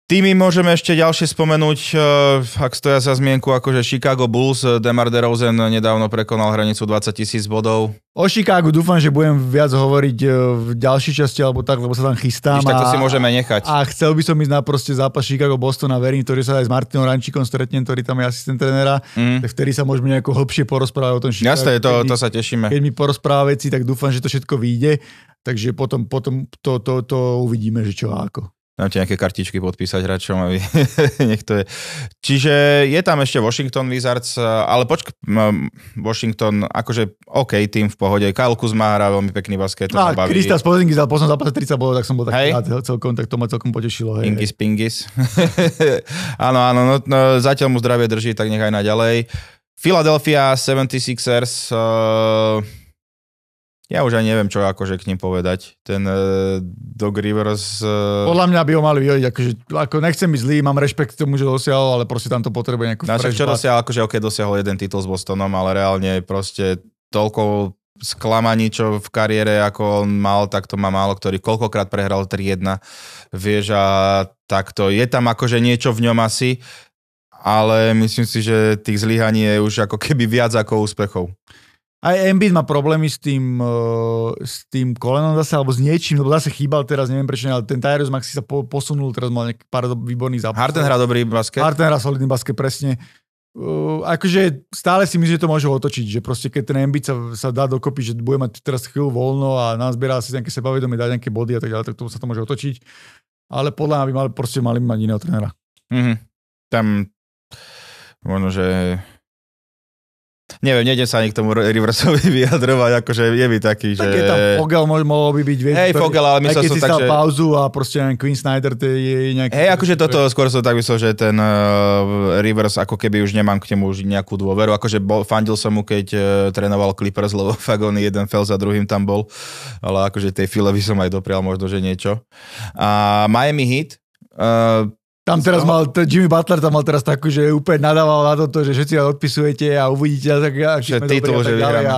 Tými môžeme ešte ďalšie spomenúť, eh, ak stoja za zmienku, akože Chicago Bulls, eh, Demar DeRozan nedávno prekonal hranicu 20 tisíc bodov. O Chicago dúfam, že budem viac hovoriť eh, v ďalšej časti, alebo tak, lebo sa tam chystám. Tak to si môžeme nechať. A chcel by som ísť na proste zápas Chicago-Boston a verím, ktorý sa aj s Martinom Rančíkom stretnem, ktorý tam je asistent trenera, mm. tak vtedy sa môžeme nejako hlbšie porozprávať o tom Chicago. Jasné, to, to sa tešíme. Keď mi porozpráva veci, tak dúfam, že to všetko vyjde. Takže potom, potom to, to, to uvidíme, že čo a ako. Dám ti nejaké kartičky podpísať hráčom, aby nech to je. Čiže je tam ešte Washington Wizards, ale počk, Washington, akože OK, tým v pohode. Kyle Kuzma hrá veľmi pekný basket. No, Krista Spozingis dal poslednom zápase 30 bolo, tak som bol taký rád celkom, tak to ma celkom potešilo. Hej, Pingis, pingis. áno, áno, no, no, zatiaľ mu zdravie drží, tak nechaj naďalej. Philadelphia 76ers, uh, ja už aj neviem, čo akože k ním povedať. Ten uh, Dog Rivers... Uh... Podľa mňa by ho mali vyhodiť, akože, ako nechcem byť zlý, mám rešpekt k tomu, že dosiahol, ale proste tam to potrebuje nejakú... No, čo dosiahol, akože ok, dosiahol jeden titul s Bostonom, ale reálne proste toľko sklamaní, čo v kariére ako on mal, tak to má málo ktorý koľkokrát prehral 3-1, vieš a takto. Je tam akože niečo v ňom asi, ale myslím si, že tých zlyhaní je už ako keby viac ako úspechov. Aj Embiid má problémy s tým, uh, s tým kolenom zase, alebo s niečím, lebo zase chýbal teraz, neviem prečo, ale ten Tyrus Maxi sa po, posunul, teraz mal nejaký pár výborných zápasov. Harden hrá dobrý basket. Harden hrá solidný basket, presne. Uh, akože stále si myslím, že to môže otočiť, že proste keď ten Embiid sa, sa dá dokopy, že bude mať teraz chvíľu voľno a nazbiera si nejaké sebavedomie, dať nejaké body a tak ďalej, tak to sa to môže otočiť. Ale podľa mňa by mali, proste mali mať iného trénera. Mm-hmm. Tam možno, že Neviem, nejdem sa ani k tomu Riversovi vyjadrovať, akože je by taký, tak že... je tam Fogel, mohol by byť, vieš, Hej, Fogel, ale myslel som tak, že... pauzu a proste neviem, Queen Snyder, to je nejaký... Hej, akože toto skôr som tak myslel, že ten uh, Rivers, ako keby už nemám k nemu už nejakú dôveru, akože bol, fandil som mu, keď uh, trénoval Clippers, lebo fakt on jeden fel za druhým tam bol, ale akože tej file by som aj doprial možno, že niečo. A Miami Heat, uh, Tam teraz mal, Jimmy Butler tam mal teraz takú, že úplne nadával na toto, že všetci odpisujete a uvidíte, tak, aký Že sme titul, dobrí a že tak ďalej. A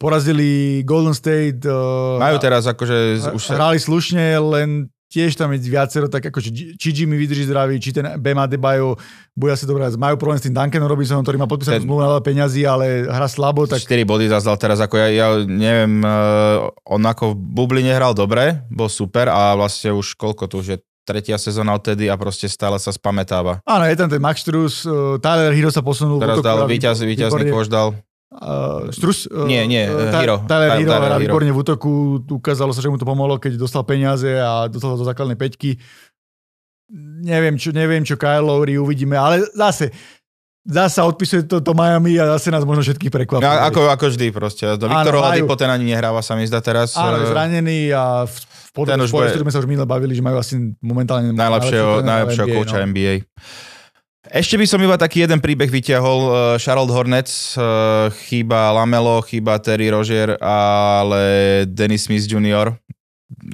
porazili Golden State. Uh, Majú teraz akože a- už sa... Hrali slušne, len tiež tam je viacero, tak ako, či, Jimmy vydrží zdravý, či ten Bema Debajo bude asi dobré. Majú problém s tým Duncanom Robinsonom, ktorý má podpísanú Ten- zmluvu na veľa peňazí, ale hra slabo, tak 4 body zazdal teraz, ako ja, ja neviem, uh, on ako v bubline hral dobre, bol super a vlastne už koľko tu už je tretia sezóna odtedy a proste stále sa spamätáva. áno, je tam ten Max Strus, uh, Tyler Hero sa posunul. Teraz dal víťaz, víťazný výborne. koš dal. Uh, Strus, uh, Nie, nie, uh, Hero. Tyler Hero Tyler hrá Hero. výborne v útoku, ukázalo sa, že mu to pomohlo, keď dostal peniaze a dostal do základnej peťky. Neviem čo, neviem čo Kyle Lowry uvidíme, ale zase zase sa odpisuje to, to Miami a zase nás možno všetkých prekvapí. Ako, ako vždy proste. Do Viktor Oladipo ten ani nehráva, sa mi zdá teraz. Áno, je zranený a v, v Ten podľa už bude- s ktorými sa už minule bavili, že majú asi momentálne najlepšieho, najlepšieho NBA, kouča no. NBA. Ešte by som iba taký jeden príbeh vyťahol. eh, Charlotte Hornets, eh, chýba Lamelo, chýba Terry Rozier, ale Dennis Smith Jr.,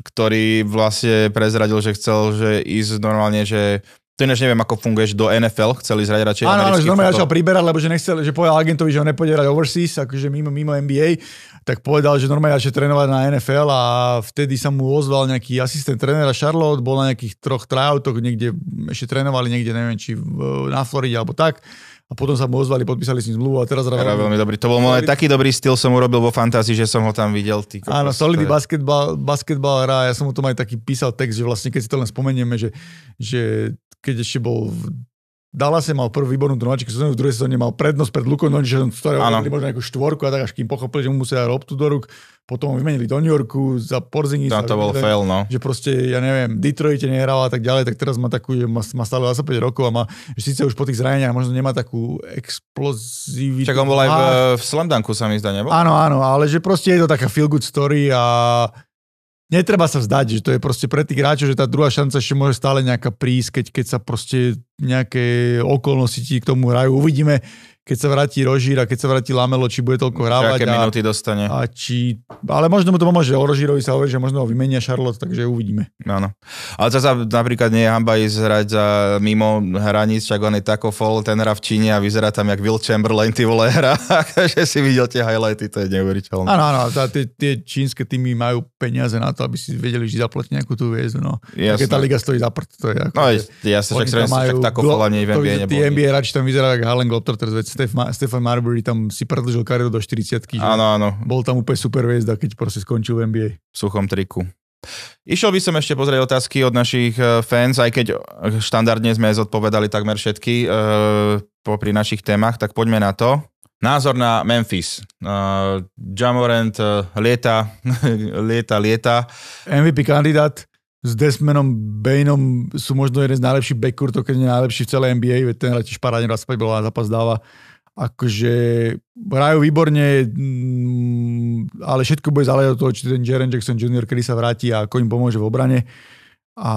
ktorý vlastne prezradil, že chcel, že ísť normálne, že to ináč neviem, ako funguješ do NFL, chceli hrať radšej Áno, áno, že normálne začal priberať, lebo že nechcel, že povedal agentovi, že on nepôjde hrať overseas, akože mimo, mimo NBA, tak povedal, že normálne začal trénovať na NFL a vtedy sa mu ozval nejaký asistent trénera Charlotte, bol na nejakých troch tryoutoch, niekde ešte trénovali, niekde neviem, či na Floride alebo tak. A potom sa mu ozvali, podpísali s ním zmluvu a teraz Hra hra veľmi dobrý. To bol môj taký dobrý styl, som urobil vo fantázii, že som ho tam videl. Ty, kokos, Áno, solidný je- basketbal, basketbal hrá, ja som mu to aj taký písal text, že vlastne keď si to len spomenieme, že, že keď ešte bol v Dallase mal prvú výbornú nováčiku sezónu, v druhej sezóne mal prednosť pred Lukom Doncicom, ktoré Áno. hovorili možno nejakú štvorku a tak až kým pochopili, že mu musia loptu do rúk, potom ho vymenili do New Yorku za Porzingis. No, to bol fail, no. Že proste, ja neviem, Detroite nehral a tak ďalej, tak teraz má takú, že má, má stále 25 rokov a má, že síce už po tých zraneniach možno nemá takú explozivitu. Čak on bol aj v, v Slam Dunku, sa mi zdá, nebol? Áno, áno, ale že proste je to taká feel good story a netreba sa vzdať, že to je proste pre tých hráčov, že tá druhá šanca ešte môže stále nejaká prísť, keď, keď sa proste nejaké okolnosti ti k tomu hrajú. Uvidíme, keď sa vráti Rožír a keď sa vráti Lamelo, či bude toľko hrávať. Aké a, minúty dostane. a či, ale možno mu to pomôže, o Rožírovi sa hovorí, že možno ho vymenia Charlotte, takže uvidíme. Áno. Ale zase napríklad nie je hamba ísť hrať za mimo hraníc, čak on je tako fall, ten hrá v Číne a vyzerá tam jak Will Chamberlain, ty vole hra. že si videl tie highlighty, to je neuveriteľné. Áno, áno, tie, tie čínske týmy majú peniaze na to, aby si vedeli vždy zaplatiť nejakú tú hviezdu. No. Keď tá liga stojí za prd, to je ako, No že- ja sa však tam však tako fall to NBA vyzerá- hráči tam vyzerajú ako Harlem Globetrotters, Steph Ma- Stephen Marbury tam si predlžil kariéru do 40 že Áno, áno, bol tam úplne super hviezda, keď proste skončil v NBA. v suchom triku. Išiel by som ešte pozrieť otázky od našich eh, fans, aj keď štandardne sme zodpovedali takmer všetky uh, popri našich témach, tak poďme na to. Názor na Memphis. Uh, Jamorant uh, lieta, lieta, lieta. MVP kandidát s Desmanom Bainom sú možno jeden z najlepších backcourtov, keď nie najlepší v celej NBA, veď ten hra tiež parádne raz späť bola na zápas dáva. Akože hrajú výborne, mm, ale všetko bude záležať od toho, či ten Jaren Jackson Jr. kedy sa vráti a ako im pomôže v obrane. A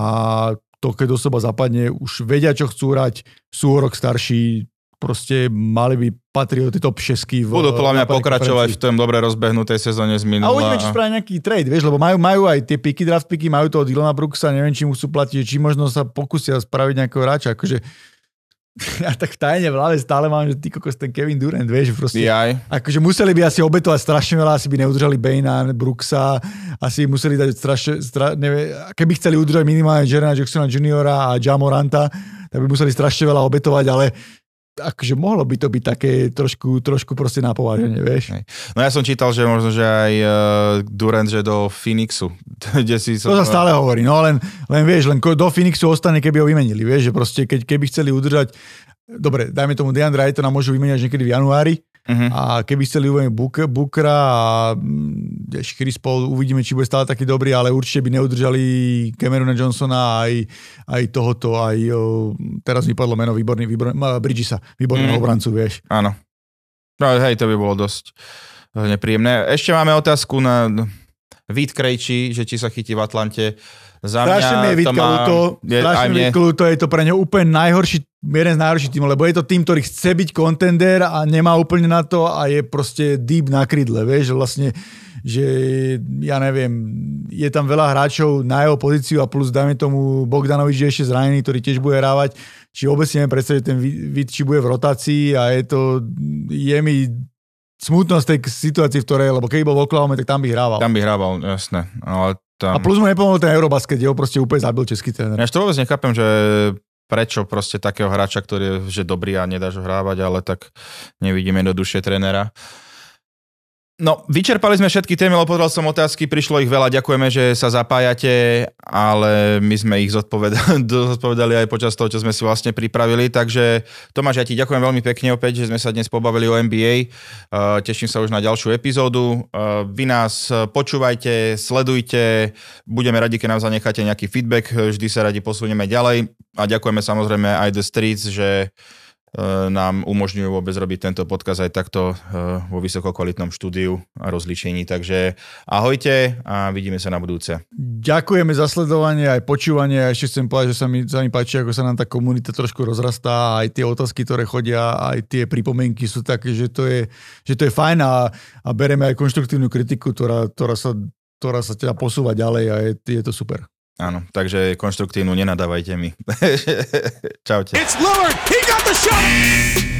to, keď osoba zapadne, už vedia, čo chcú hrať, sú rok starší, proste mali by patriť do tej top 6 v Budú podľa mňa pokračovať konferencii. v tom dobre rozbehnutej sezóne z A minula. uvidíme, či spravia nejaký trade, vieš, lebo majú, majú aj tie piky, draft piky, majú toho Dylana Brooksa, neviem, či mu chcú platiť, či možno sa pokúsia spraviť nejakého hráča, akože ja tak v tajne v hlave stále mám, že ty kokos ten Kevin Durant, vieš, proste, Jaj. akože museli by asi obetovať strašne veľa, asi by neudržali Baina, Brooksa, asi museli dať strašne, stra, nevie, keby chceli udržať minimálne Jerena Jacksona Juniora a Jamoranta, tak by museli strašne veľa obetovať, ale akože mohlo by to byť také trošku, trošku proste na pováženie, vieš. No ja som čítal, že možno, že aj uh, Durant, že do Phoenixu. kde si To sa stále hovorí, no len, len vieš, len do Phoenixu ostane, keby ho vymenili, vieš, že proste keď, keby chceli udržať, dobre, dajme tomu Deandre Aytona môžu vymeniať niekedy v januári Uh-huh. a keby chceli uveniť Book, Bookera a mm, Chris Paul, uvidíme, či bude stále taký dobrý, ale určite by neudržali Camerona Johnsona aj, aj tohoto, aj o, teraz mi padlo meno výborný, výborný Bridgesa, výborného Mm. obrancu, vieš. Áno. No hej, to by bolo dosť eh, nepríjemné. Ešte máme otázku na Vít Krejčí, že či sa chytí v Atlante. Za Strašne mi je mňa to Vitka má... ľúto, je, aj strašne mi je mne, Vitka ľúto, je to pre ňo úplne najhorší, jeden z najhorších tímov, lebo je to tým, ktorý chce byť kontender a nemá úplne na to a je proste deep na krydle, vieš, že vlastne že ja neviem, je tam veľa hráčov na jeho pozíciu a plus dajme tomu Bogdanovič je ešte zranený, ktorý tiež bude hrávať. Či si neviem predstaviť, ten vid, či bude v rotácii a je to, je mi smutnosť tej situácii, v ktorej, lebo keď bol v Oklahoma, tak tam by hrával. Tam by hrával, jasné. Ale tam... A plus mu nepomohol ten Eurobasket, kde ho proste úplne zabil český tréner. Ja to vôbec nechápem, že prečo proste takého hráča, ktorý je že dobrý a nedáš ho hrávať, ale tak nevidíme do duše trénera. No, vyčerpali sme všetky témy, lebo povedal som otázky, prišlo ich veľa, ďakujeme, že sa zapájate, ale my sme ich zodpovedali, aj počas toho, čo sme si vlastne pripravili, takže Tomáš, ja ti ďakujem veľmi pekne opäť, že sme sa dnes pobavili o NBA, uh, teším sa už na ďalšiu epizódu, uh, vy nás počúvajte, sledujte, budeme radi, keď nám zanecháte nejaký feedback, vždy sa radi posunieme ďalej. A ďakujeme samozrejme aj The Streets, že nám umožňujú vôbec robiť tento podcast aj takto e, vo vysokokvalitnom štúdiu a rozličení. Takže ahojte a vidíme sa na budúce. Ďakujeme za sledovanie aj počúvanie. A ešte chcem povedať, že sa mi, sa mi páči, ako sa nám tá komunita trošku rozrastá. Aj tie otázky, ktoré chodia, aj tie pripomienky sú také, že to je, že to je fajn a, a bereme aj konštruktívnu kritiku, ktorá, ktorá sa ktorá sa teda posúva ďalej a je, je to super. Áno, takže konštruktívnu nenadávajte mi. Čaute. It's Lillard. He the shot.